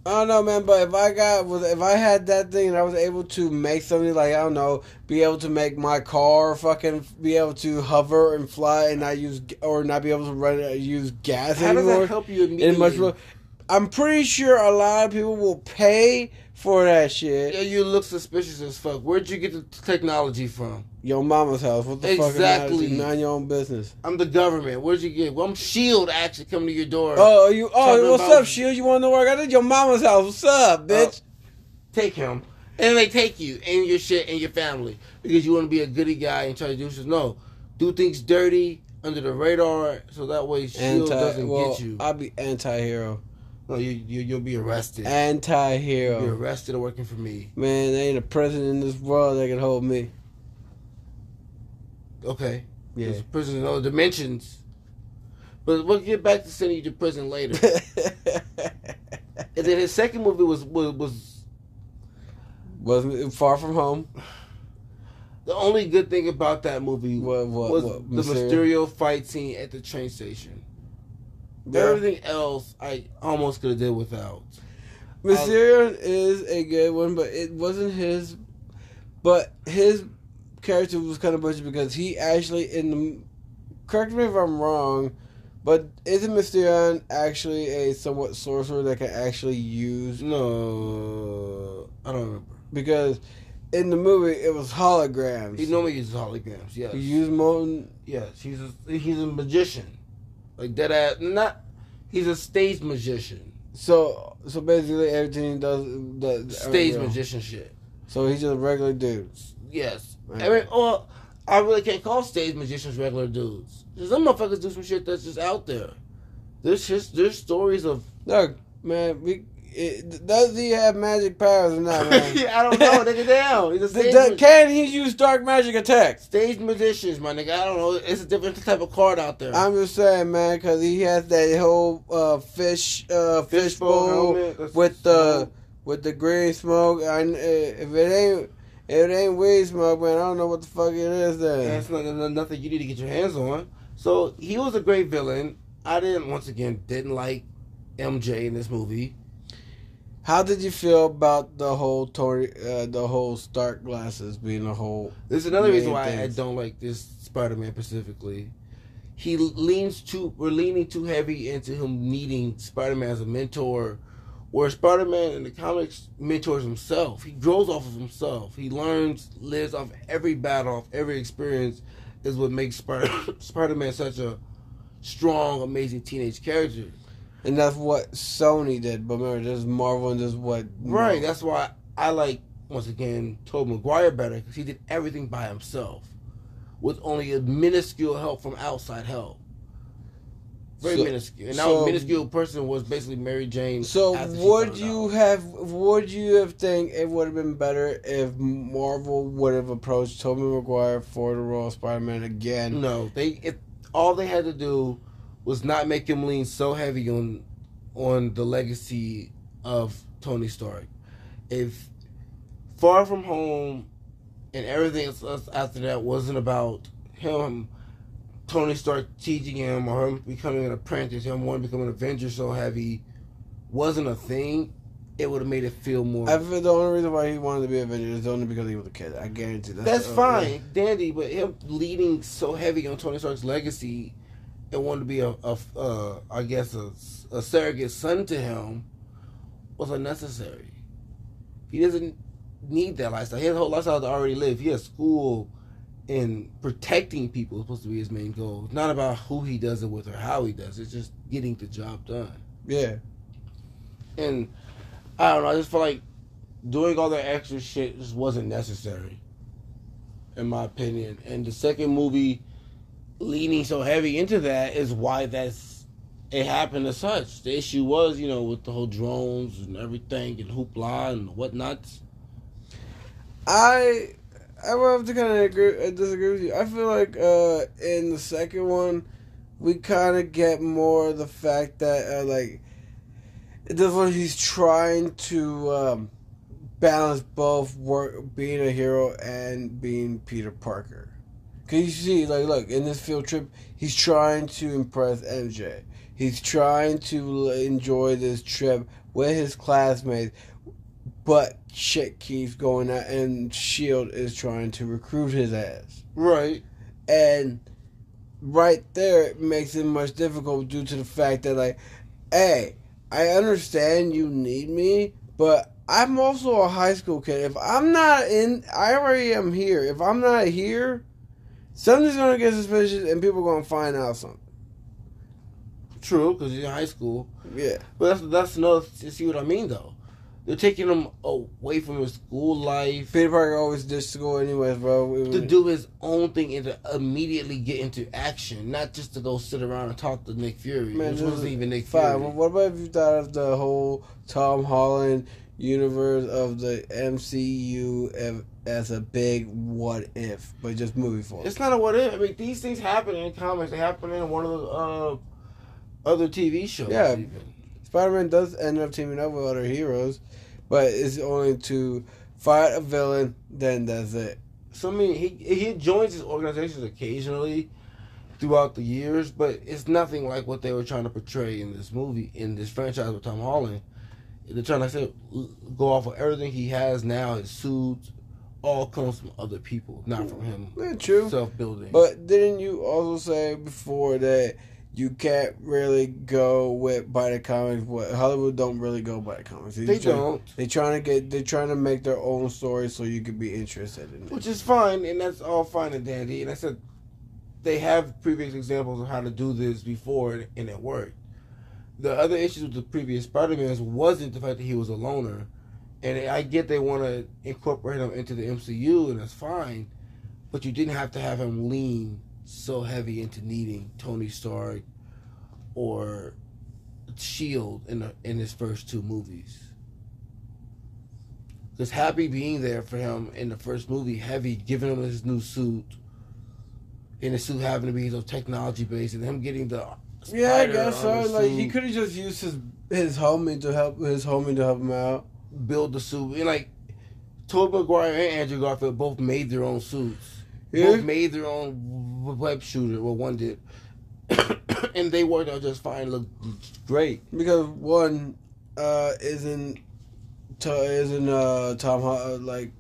I don't know, man. But if I got was if I had that thing and I was able to make something like I don't know, be able to make my car fucking be able to hover and fly and not use or not be able to run uh, use gas How does that help you immediately? I'm pretty sure a lot of people will pay for that shit. Yeah, you look suspicious as fuck. Where'd you get the technology from? Your mama's house. What the fuck is Exactly. Mind your own business. I'm the government. Where'd you get? Well, I'm Shield actually coming to your door. Oh, you. Oh, what's up, Shield? You want to know where I got it? Your mama's house. What's up, oh, bitch? Take him. And they take you and your shit and your family because you want to be a goody guy and try to do shit. No, do things dirty under the radar so that way Shield Anti. doesn't Well, get you. I'll be anti-hero. No, you, you you'll be arrested. Anti-hero. arrested working for me. Man, there ain't a president in this world that can hold me. Okay. Yeah. There's prison in other dimensions. But we'll get back to sending you to prison later. and then his second movie was was, was Wasn't far from home. the only good thing about that movie What? What? was what the Mysterio? Mysterio fight scene at the train station. Yeah. Everything else I almost could have did without. Mysterio is a good one, but it wasn't his. But his character was kind of butcher because he actually in the. Correct me if I'm wrong, but isn't Mysterio actually a somewhat sorcerer that can actually use? No, I don't remember. Because in the movie it was holograms. He normally uses holograms. Yes, He used molten. yes. He's a, he's a magician, like that. Ass, not he's a stage magician. So so basically everything he does the Stage magician shit. So he's just a regular dude. Yes. Right. I mean, well, I really can't call stage magicians regular dudes. Some motherfuckers do some shit that's just out there. There's just there's stories of. Look, man, we it, does he have magic powers or not, man? I don't know, nigga. Down. He's a stage, th- ma- can he use dark magic attacks? stage magicians, my nigga. I don't know. It's a different type of card out there. I'm just saying, man, because he has that whole uh, fish uh, fishbowl helmet, with the with the green smoke. I, if it ain't if it ain't weed smoke, man, I don't know what the fuck it is. Then That's not, not- nothing you need to get your hands on. So he was a great villain. I didn't once again didn't like MJ in this movie. How did you feel about the whole Tony, uh, the whole Stark glasses being a whole? There's another reason why things. I don't like this Spider-Man specifically. He leans too. We're leaning too heavy into him needing Spider-Man as a mentor, where Spider-Man in the comics mentors himself. He grows off of himself. He learns, lives off every battle, off every experience. Is what makes Spider Spider-Man such a strong, amazing teenage character. And that's what Sony did. But remember, this is Marvel and this is what Right. That's why I like once again Tobey Maguire better because he did everything by himself, with only a minuscule help from outside help. Very So- minuscule. And that minuscule person was basically Mary Jane. So would you out. have would you have think it would have been better if Marvel would have approached Tobey Maguire for the role of Spider Man again? No, they it, all they had to do was not make him lean so heavy on on the legacy of Tony Stark. If Far From Home and everything else after that wasn't about him, Tony Stark teaching him or him becoming an apprentice, him wanting to become an Avenger so heavy, wasn't a thing, it would have made it feel more. I feel the only reason why he wanted to be Avenger is only because he was a kid. I guarantee that's, That's the- fine, dandy, but him leading so heavy on Tony Stark's legacy and wanting to be a, a uh, I guess a, a surrogate son to him was unnecessary. He doesn't need that lifestyle. His whole lifestyle to already live. He has school and protecting people is supposed to be his main goal. It's not about who he does it with or how he does it. It's just getting the job done. Yeah. And I don't know. I just feel like doing all that extra shit just wasn't necessary, in my opinion. And the second movie leaning so heavy into that is why that's it happened as such. The issue was, you know, with the whole drones and everything and hoopla and whatnot. I I will have to kind of agree, uh, disagree with you. I feel like uh, in the second one, we kind of get more the fact that uh, like this one he's trying to um, balance both work being a hero and being Peter Parker. Cause you see, like, look in this field trip, he's trying to impress MJ. He's trying to enjoy this trip with his classmates, but shit keeps going out, and Shield is trying to recruit his ass. Right. And right there it makes it much difficult due to the fact that like, hey, I understand you need me, but I'm also a high school kid. If I'm not in, I already am here. If I'm not here, something's gonna get suspicious, and people are gonna find out something. True, because he's in high school. Yeah, But that's that's another. You see what I mean, though? They're taking him away from his school life. Peter Parker always ditched school anyways, bro. To do his own thing and to immediately get into action, not just to go sit around and talk to Nick Fury, Man, which wasn't even Nick. Fury. Well, what about if you thought of the whole Tom Holland universe of the MCU as a big what if, but just moving forward. It's not a what if. I mean, these things happen in comics. They happen in one of the uh, other TV shows. Yeah. even. Spider Man does end up teaming up with other heroes, but it's only to fight a villain. Then that's it. So I mean, he he joins his organizations occasionally throughout the years, but it's nothing like what they were trying to portray in this movie, in this franchise with Tom Holland. They're trying to say, go off of everything he has now, his suits, all comes from other people, not from him. Yeah, true. Self building. But didn't you also say before that you can't really go with by the comics? What Hollywood don't really go by the comics. they try- don't. They trying to get. They're trying to make their own story so you could be interested in it. Which is fine, and that's all fine and dandy. And I said they have previous examples of how to do this before, and it worked. The other issues with the previous Spider-Mans wasn't the fact that he was a loner, and I get they want to incorporate him into the MCU, and that's fine. But you didn't have to have him lean so heavy into needing Tony Stark or Shield in the, in his first two movies. Because Happy being there for him in the first movie, Heavy giving him his new suit, and the suit having to be so technology based, and him getting the Yeah, I guess so. Like he could have just used his his homie to help his homie to help him out. Build the suit. And like Tobey Maguire and Andrew Garfield both made their own suits. Yeah. Both made their own web shooter. Well, one did, and they worked out just fine. Looked great. Because one uh isn't isn't uh Tom uh, like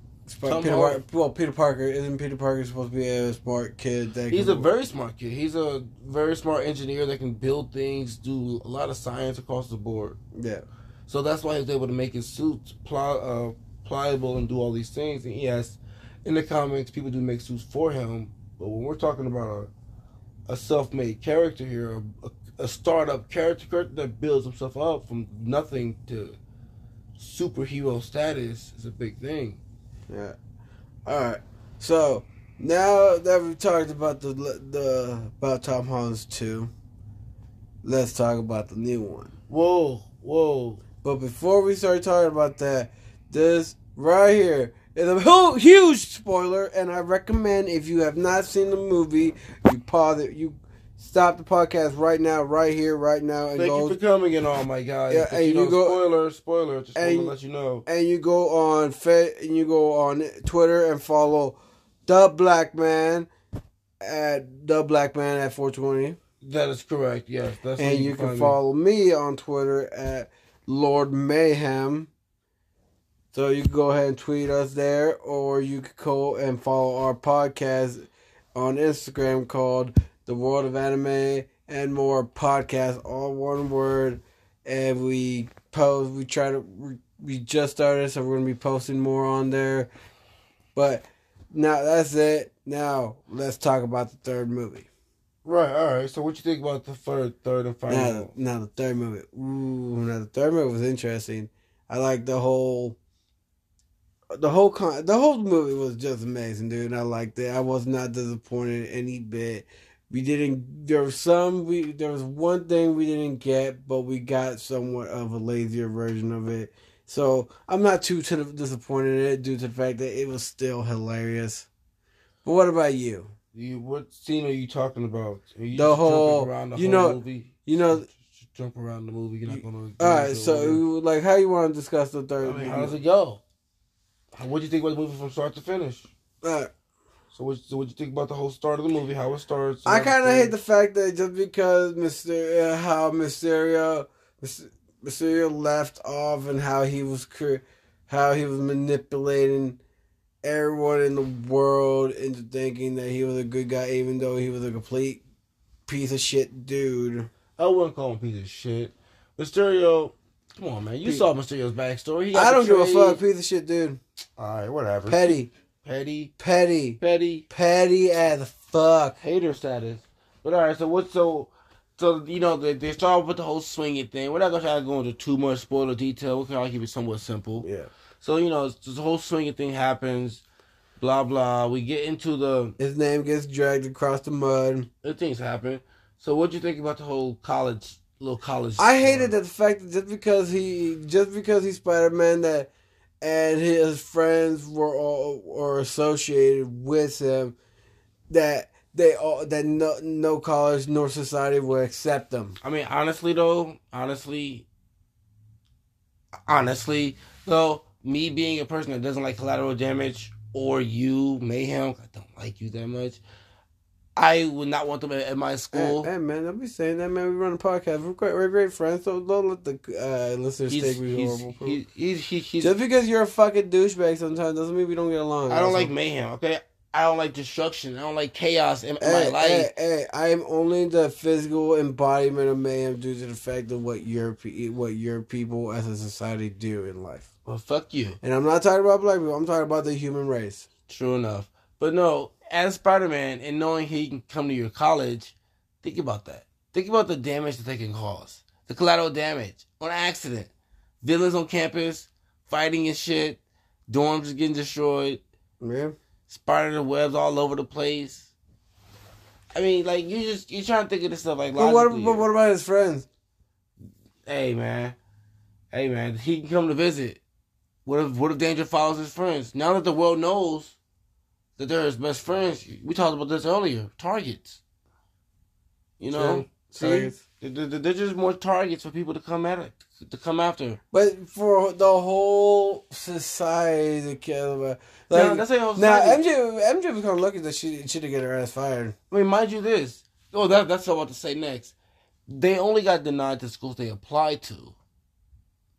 Tom Peter Holland. Well Peter Parker isn't Peter Parker supposed to be a smart kid that He's a very smart kid. He's a very smart engineer that can build things, do a lot of science across the board. yeah So that's why he was able to make his suits pli- uh, pliable and do all these things. And yes, in the comics, people do make suits for him. But when we're talking about a, a self-made character here, a, a startup character, character that builds himself up from nothing to superhero status is a big thing. yeah all right so now that we've talked about the the about Tom Holland's two let's talk about the new one Whoa, whoa. But before we start talking about that, this right here is a huge spoiler, and I recommend if you have not seen the movie, you pause it, you stop the podcast right now, right here, right now, and Thank go you for coming and all, my guys. Yeah, and you know, go- spoiler, spoiler. Just want to and- let you know. and you go on and you go on Twitter and follow the Black Man at the Black Man at 420. That is correct. Yes, that's and you find can follow me on Twitter at Lord Mayhem. So you can go ahead and tweet us there, or you could go and follow our podcast on Instagram called The World of Anime and More Podcast, all one word. and we post. We try to. We, just started, so we're gonna be posting more on there. But now that's it. Now let's talk about the third movie. Right. All right. So what you think about the third, third and final? Now, now the third movie. Ooh, now the third movie was interesting. I like the whole. The whole con, the whole movie was just amazing, dude. I liked it. I was not disappointed any bit. We didn't. There was some. We there was one thing we didn't get, but we got somewhat of a lazier version of it. So I'm not too t- disappointed in it due to the fact that it was still hilarious. But what about you? You, what scene are you talking about? Are you The just jumping whole- around the you whole know- movie? you know- Just- just jump around the movie. You're not gonna. All right, so like, how you want to discuss the I third? mean, how does it go? What do you think about the movie from start to finish? Uh, So what? So what you think about the whole start of the movie? How it starts? I kind of hate the fact that just because Mysterio, uh, how Mysterio, Mysterio left off and how he was cre- how he was manipulating everyone in the world into thinking that he was a good guy, even though he was a complete piece of shit dude. I wouldn't call him a piece of shit. Mysterio, come on, man. You Pe- saw Mysterio's backstory. He I don't give a fuck, piece of shit dude. All right, whatever. Petty, petty, petty, petty, petty as fuck. hater status. But all right, so what? So, so you know they they start with the whole swinging thing. We're not gonna try to go into too much spoiler detail. We can all keep it somewhat simple. Yeah, So you know this whole swinging thing happens. Blah blah. We get into the his name gets dragged across the mud. the things happen. So what do you think about the whole college, little college? I hated that the fact that just because he just because he's Spider Man that and his friends were all or associated with him that they all that no no college nor society will accept them. I mean, honestly though, honestly, honestly though, me being a person that doesn't like collateral damage or you mayhem, I don't like you that much. I would not want them at, at my school. hey, man, don't be saying that, man. We run a podcast. We're great, we're great friends, so don't let the uh, listeners He's, think we're horrible. he's, he's, he's, he's- just because you're a fucking douchebag sometimes doesn't mean we don't get along. I don't like mayhem. Okay, I don't like destruction. I don't like chaos in, Hey, my life. hey, hey, I am only the physical embodiment of mayhem due to the fact of what your what your people as a society do in life. Well, fuck you. And I'm not talking about black people. I'm talking about the human race. True enough. But no, as Spider Man and knowing he can come to your college, think about that. Think about the damage that they can cause. The collateral damage on accident. Villains on campus, fighting and shit, dorms getting destroyed, Yeah. spider webs all over the place. I mean, like you just you're trying to think of this stuff like But what, logically. but what about his friends? hey man, hey man, he can come to visit. What if what if Danger follows his friends? Now that the world knows that they're his best friends, we talked about this earlier. Targets, you know, True. see, Targets. There- there's just more targets for people to come at it, to come after. But for the whole society to care about, Now, like that's how now MJ MJ was kind of lucky that she she didn't get her ass fired. I mean, mind you, this. Oh, that, that's what I'm about to say next. They only got denied to schools they applied to.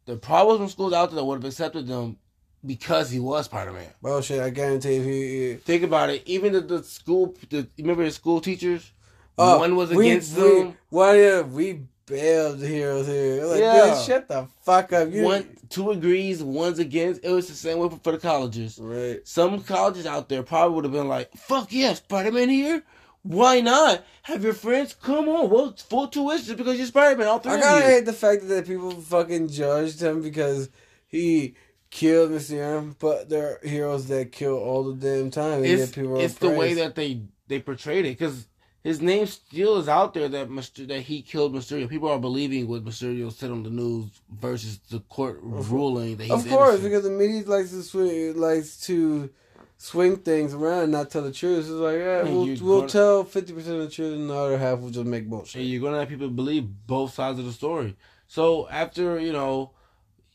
There probably was some schools out there that would have accepted them because he was Spider Man. Well, shit, I guarantee if he. Think about it. Even the, the school, the, remember the school teachers? Oh, One was we- against we, them. Why did we bailed the heroes here? Like, Yeah. shut the fuck up. You, One, two agrees, one's against. It was the same way for, for the colleges. Right. Some colleges out there probably would have been like, "Fuck yeah, Spider Man here." Why not have your friends come on? Well, it's full tuition because you're Spider Man. All three I kind of hate the fact that people fucking judged him because he killed Mr. But there are heroes that kill all the damn time. It's it's the way that they they portrayed it because his name still is out there that Myster- that he killed Mysterio. People are believing what Mysterio said on the news versus the court ruling that he's Of course, innocent. because the media likes to likes to swing things around and not tell the truth. It's like, yeah, And we'll, we'll gonna- tell fifty percent of the truth, and the other half will just make bullshit. and you're gonna have people believe both sides of the story. So after you know,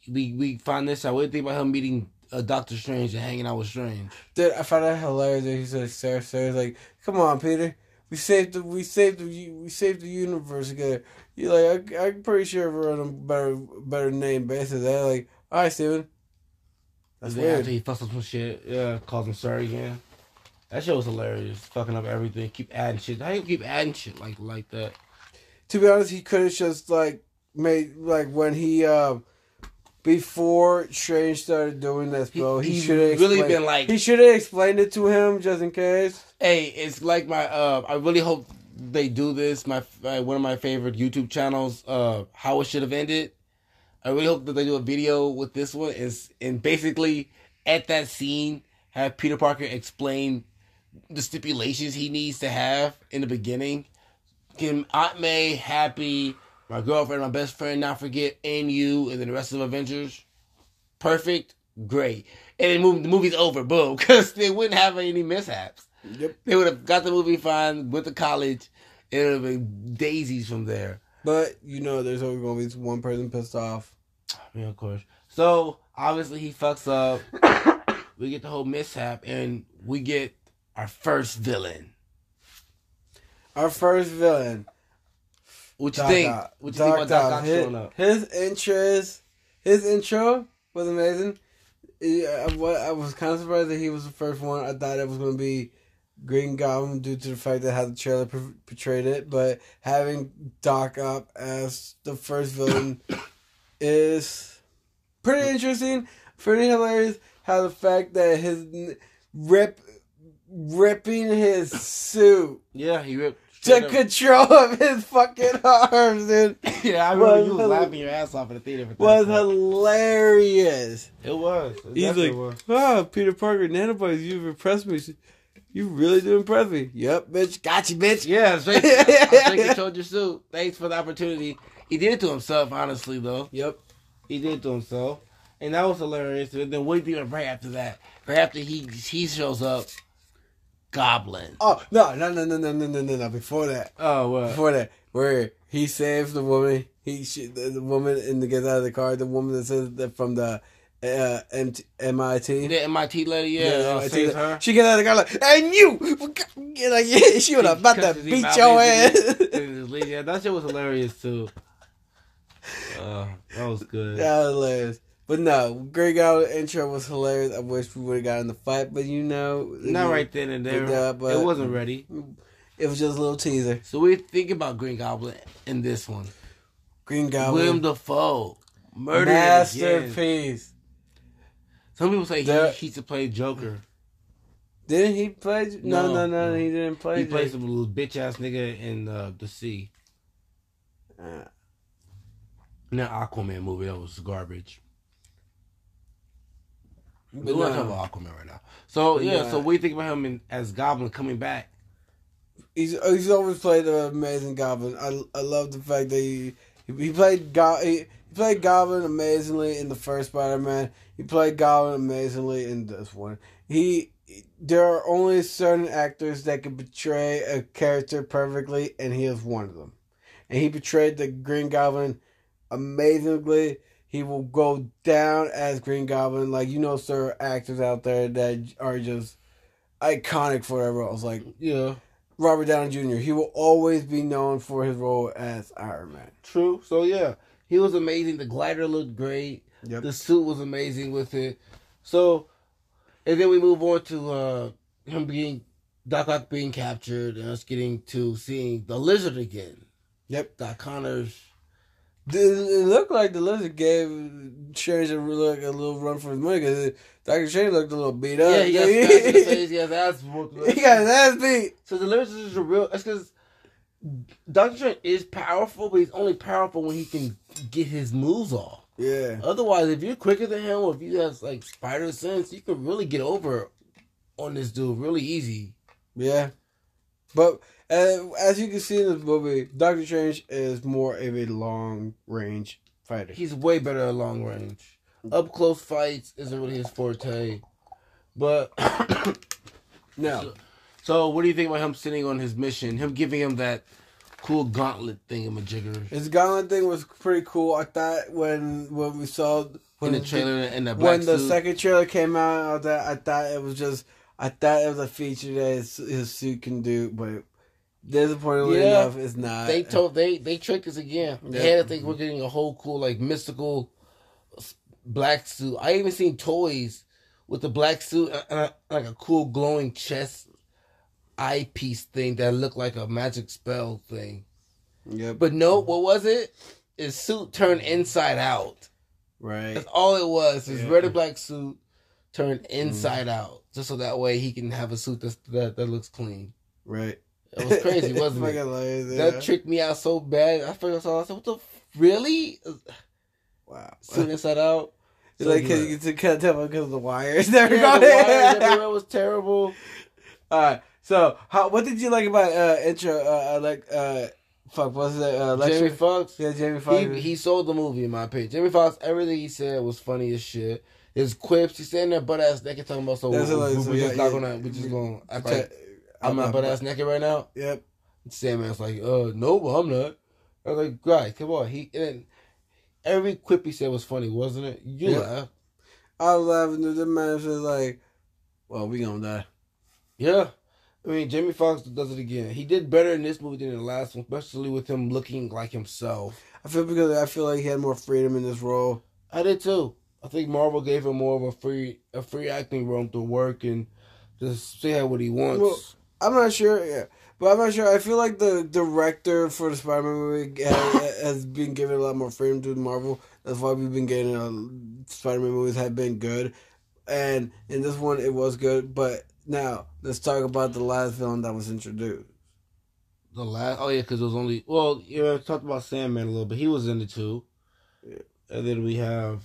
we we find this out. What do you think about him meeting uh, Doctor Strange and hanging out with Strange? Dude, I found that hilarious. That he said, "Sarah, Sarah's like, come on, Peter, we saved the, we saved the, we saved the universe together." You like, I, I'm pretty sure we're on a better, better name basis. That like, all right, Stephen. That's And then After he fucks up some shit, yeah, calls him sir again. That shit was hilarious. Fucking up everything. Keep adding shit. How you keep adding shit like like that? To be honest, he could have just like made like when he uh before Strange started doing that spell, he, he should have really been like- he should have explained it to him just in case. Hey, it's like my. Uh, I really hope they do this. My uh, one of my favorite YouTube channels, uh, how it should have ended. I really hope that they do a video with this one. Is and basically at that scene have Peter Parker explain the stipulations he needs to have in the beginning. Get Aunt May happy, my girlfriend, my best friend, not forget, and you, and then the rest of Avengers. Perfect, great, and then move, the movie's over. Boom, because they wouldn't have any mishaps. Yep. They would have got the movie fine, went to college. It would have been daisies from there. But you know, there's always gonna be one person pissed off. Yeah, of course. So obviously he fucks up. we get the whole mishap, and we get our first villain. Our first villain, What you Doc think? Ock. What you think about Doc showing up? his interest, his intro was amazing. Yeah, I, I was kind of surprised that he was the first one. I thought it was going to be Green Goblin due to the fact that how the trailer por- portrayed it, but having Doc Ock as the first villain is pretty interesting, pretty hilarious. How the fact that his n- rip ripping his suit Yeah, he ripped. took up- control of his fucking arms, dude. yeah, I remember was you was hila- laughing your ass off in the theater. For that Was part. hilarious. It was. It He's definitely like, was. oh, Peter Parker, nanobots, you've impressed me. You really do impress me. Yep, bitch. Got you, bitch. Yeah, straight, I straight controlled your suit. Thanks for the opportunity. He did it to himself, honestly, though. Yep. He did it to himself. And that was hilarious. And then what do you right after that? Right after he he shows up, Goblin. Oh, no, no, no, no, no, no, no, no, no. Before that. Oh, what? Before that. Where he saves the woman. He sh- the, the woman in the gets out of the car. The woman that says that from the uh, MT, MIT. The MIT lady, yeah, Yeah, uh, MIT. saves her. She get out of the car like, and you, like, yeah, she was about to beat your ass. Yeah, that shit was hilarious too. Uh, that was good. That was hilarious. But no, Green Goblin intro was hilarious. I wish we would have gotten the fight, but you know, Not right then and there. Yeah, but- it wasn't ready. It was just a little teaser. So we think about Green Goblin in this one. Green Goblin, Willem Dafoe, again. masterpiece. Some people say he, he should play Joker. Didn't he play? No, No, no, no, no. he didn't play. He plays Jake. some little bitch ass nigga in uh, the sea. Uh, In that Aquaman movie, that was garbage. but We're not no. talking about Aquaman right now. So yeah, yeah. so we think about him in, as Goblin coming back. He's he's always played an amazing Goblin. I I love the fact that he he played Go, he, he played Goblin amazingly in the first Spider Man. He played Goblin amazingly in this one. He there are only certain actors that can portray a character perfectly, and he is one of them. And he portrayed the Green Goblin amazingly. He will go down as Green Goblin. Like you know, certain actors out there that are just iconic for their roles. Like Yeah, Robert Downey Jr. He will always be known for his role as Iron Man. true. So yeah, he was amazing. The glider looked great. Yep. The suit was amazing with it. So, and then we move on to uh, him being Doc Ock being captured and us getting to seeing the lizard again. Yep. Doc Connors. It looked like the lizard gave Strange a, a little run for his money because Doctor Strange looked a little beat up. Yeah, he got smacked in the face. He got his ass whooped. he got his ass beat. So the lizard is a real. That's because Doctor Strange is powerful, but he's only powerful when he can get his moves off. Yeah. Otherwise, if you're quicker than him, or if you have like spider sense, you can really get over on this dude really easy. Yeah. But uh, as you can see in this movie, Doctor Strange is more of a long range fighter. He's way better at long range. Up close fights isn't really his forte. But No. so, what do you think about him sitting on his mission? Him giving him that cool gauntlet thing of a jigger His gauntlet thing was pretty cool. I thought when when we saw in when the trailer and the black when the suit. second trailer came out, I thought, I thought it was just I thought it was a feature that his, his suit can do, but disappointingly Yeah. enough, it's not. They told they they tricked us again. They Yeah. had to think we're getting a whole cool like mystical black suit. I even seen toys with the black suit and a, like a cool glowing chest eyepiece thing that looked like a magic spell thing. Yeah. But no, what was it? his suit turned inside out. Right. That's all it was. His Yeah. red and black suit turned mm-hmm. inside out, just so that way he can have a suit that's, that that looks clean. Right. It was crazy, wasn't it? hilarious, yeah. That tricked me out so bad. I first saw. I said, "What the f- really?" Wow. Suit inside out. So like cause you can't tell because of the wires. There Yeah, we the wires everywhere was terrible. All right. So, how? What did you like about uh intro? Uh, uh like uh, fuck, was it? Uh, Electro? Jamie Foxx. Yeah, Jamie Foxx. He he sold the movie in my opinion. Jamie Foxx, everything he said was funny as shit. His quips, he's standing there butt ass naked talking about so, That's we, hilarious. we, So, we yeah, just not gonna we're just gonna act like I'm not butt ass naked right now. Yep. Sandman's like, uh, no, but I'm not. I was like, right, come on. He and every quip he said was funny, wasn't it? You Yeah. laugh. I was laughing. The man was like, "Well, we gonna die." Yeah. I mean, Jamie Foxx does it again. He did better in this movie than in the last one, especially with him looking like himself. I feel because I feel like he had more freedom in this role. I did too. I think Marvel gave him more of a free a free acting room to work and just say what he wants. Well, I'm not sure. Yeah. But I'm not sure. I feel like the director for the Spider-Man movie has, has been given a lot more freedom to Marvel. That's why we've been getting uh, Spider-Man movies have been good, and in this one it was good. But now let's talk about the last villain that was introduced. the last, oh yeah, because it was only well, yeah, I talked about Sandman a little bit. He was in it too. Yeah. And then we have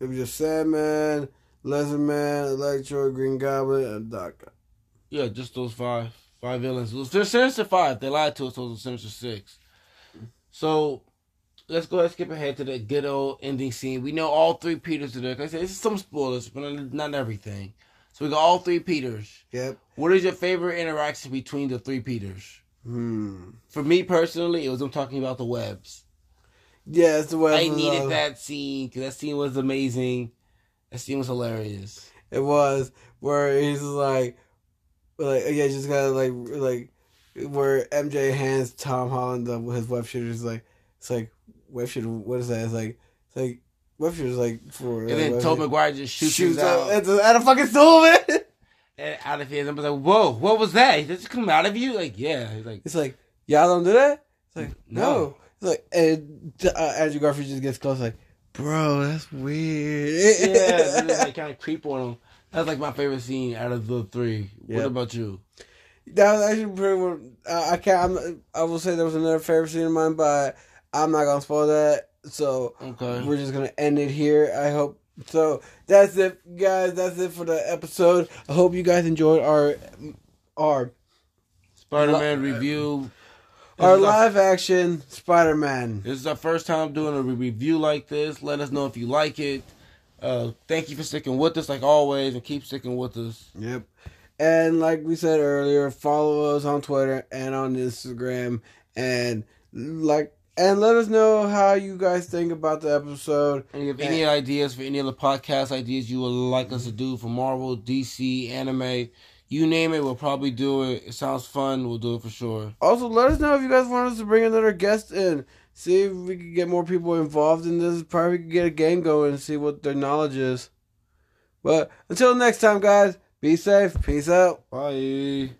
It was just Sandman, Lizardman, Electro, Green Goblin, and Doctor. yeah, just those five five villains. It was they're Sinister Five. They lied to us. So it was Sinister Six. So let's go ahead and skip ahead to the good old ending scene. We know all three Peters are there. 'Cause I said it's some spoilers, but not everything. So we got all three Peters. Yep. What is your favorite interaction between the three Peters? Hmm. For me personally, it was them talking about the webs. Yeah, it's the way I needed that scene because that scene was amazing. That scene was hilarious. It was where he's like, like yeah, just of like like where MJ hands Tom Holland the, his web shooter. It's like it's like web shooter. What is that? It's like it's like shooter is like for. And then Tobey Maguire just shoots, shoots out, at, at a fucking stool, man. and out of his. I was like, "Whoa, what was that? Did it come out of you?" Like, yeah. He's like, It's like y'all don't do that. It's like no. No. It's like and uh, Andrew Garfield just gets close, like bro, that's weird. yeah. they kind of creep on him. That's like my favorite scene out of the three. What about you? That was actually pretty. One, I, I can't. I'm, I will say there was another favorite scene of mine, but I'm not gonna spoil that. So Okay. we're just gonna end it here. I hope. So that's it, guys. That's it for the episode. I hope you guys enjoyed our our Spider-Man review. Our live action Spider Man. This is our first time doing a review like this. Let us know if you like it. Uh, thank you for sticking with us like always, and keep sticking with us. Yep. And like we said earlier, follow us on Twitter and on Instagram, and like and let us know how you guys think about the episode. And if you have any ideas for any other podcast ideas you would like us to do for Marvel, DC, anime, you name it, we'll probably do it. It sounds fun. We'll do it for sure. Also, let us know if you guys want us to bring another guest in. See if we can get more people involved in this. Probably get a game going and see what their knowledge is. But until next time, guys, be safe. Peace out. Bye.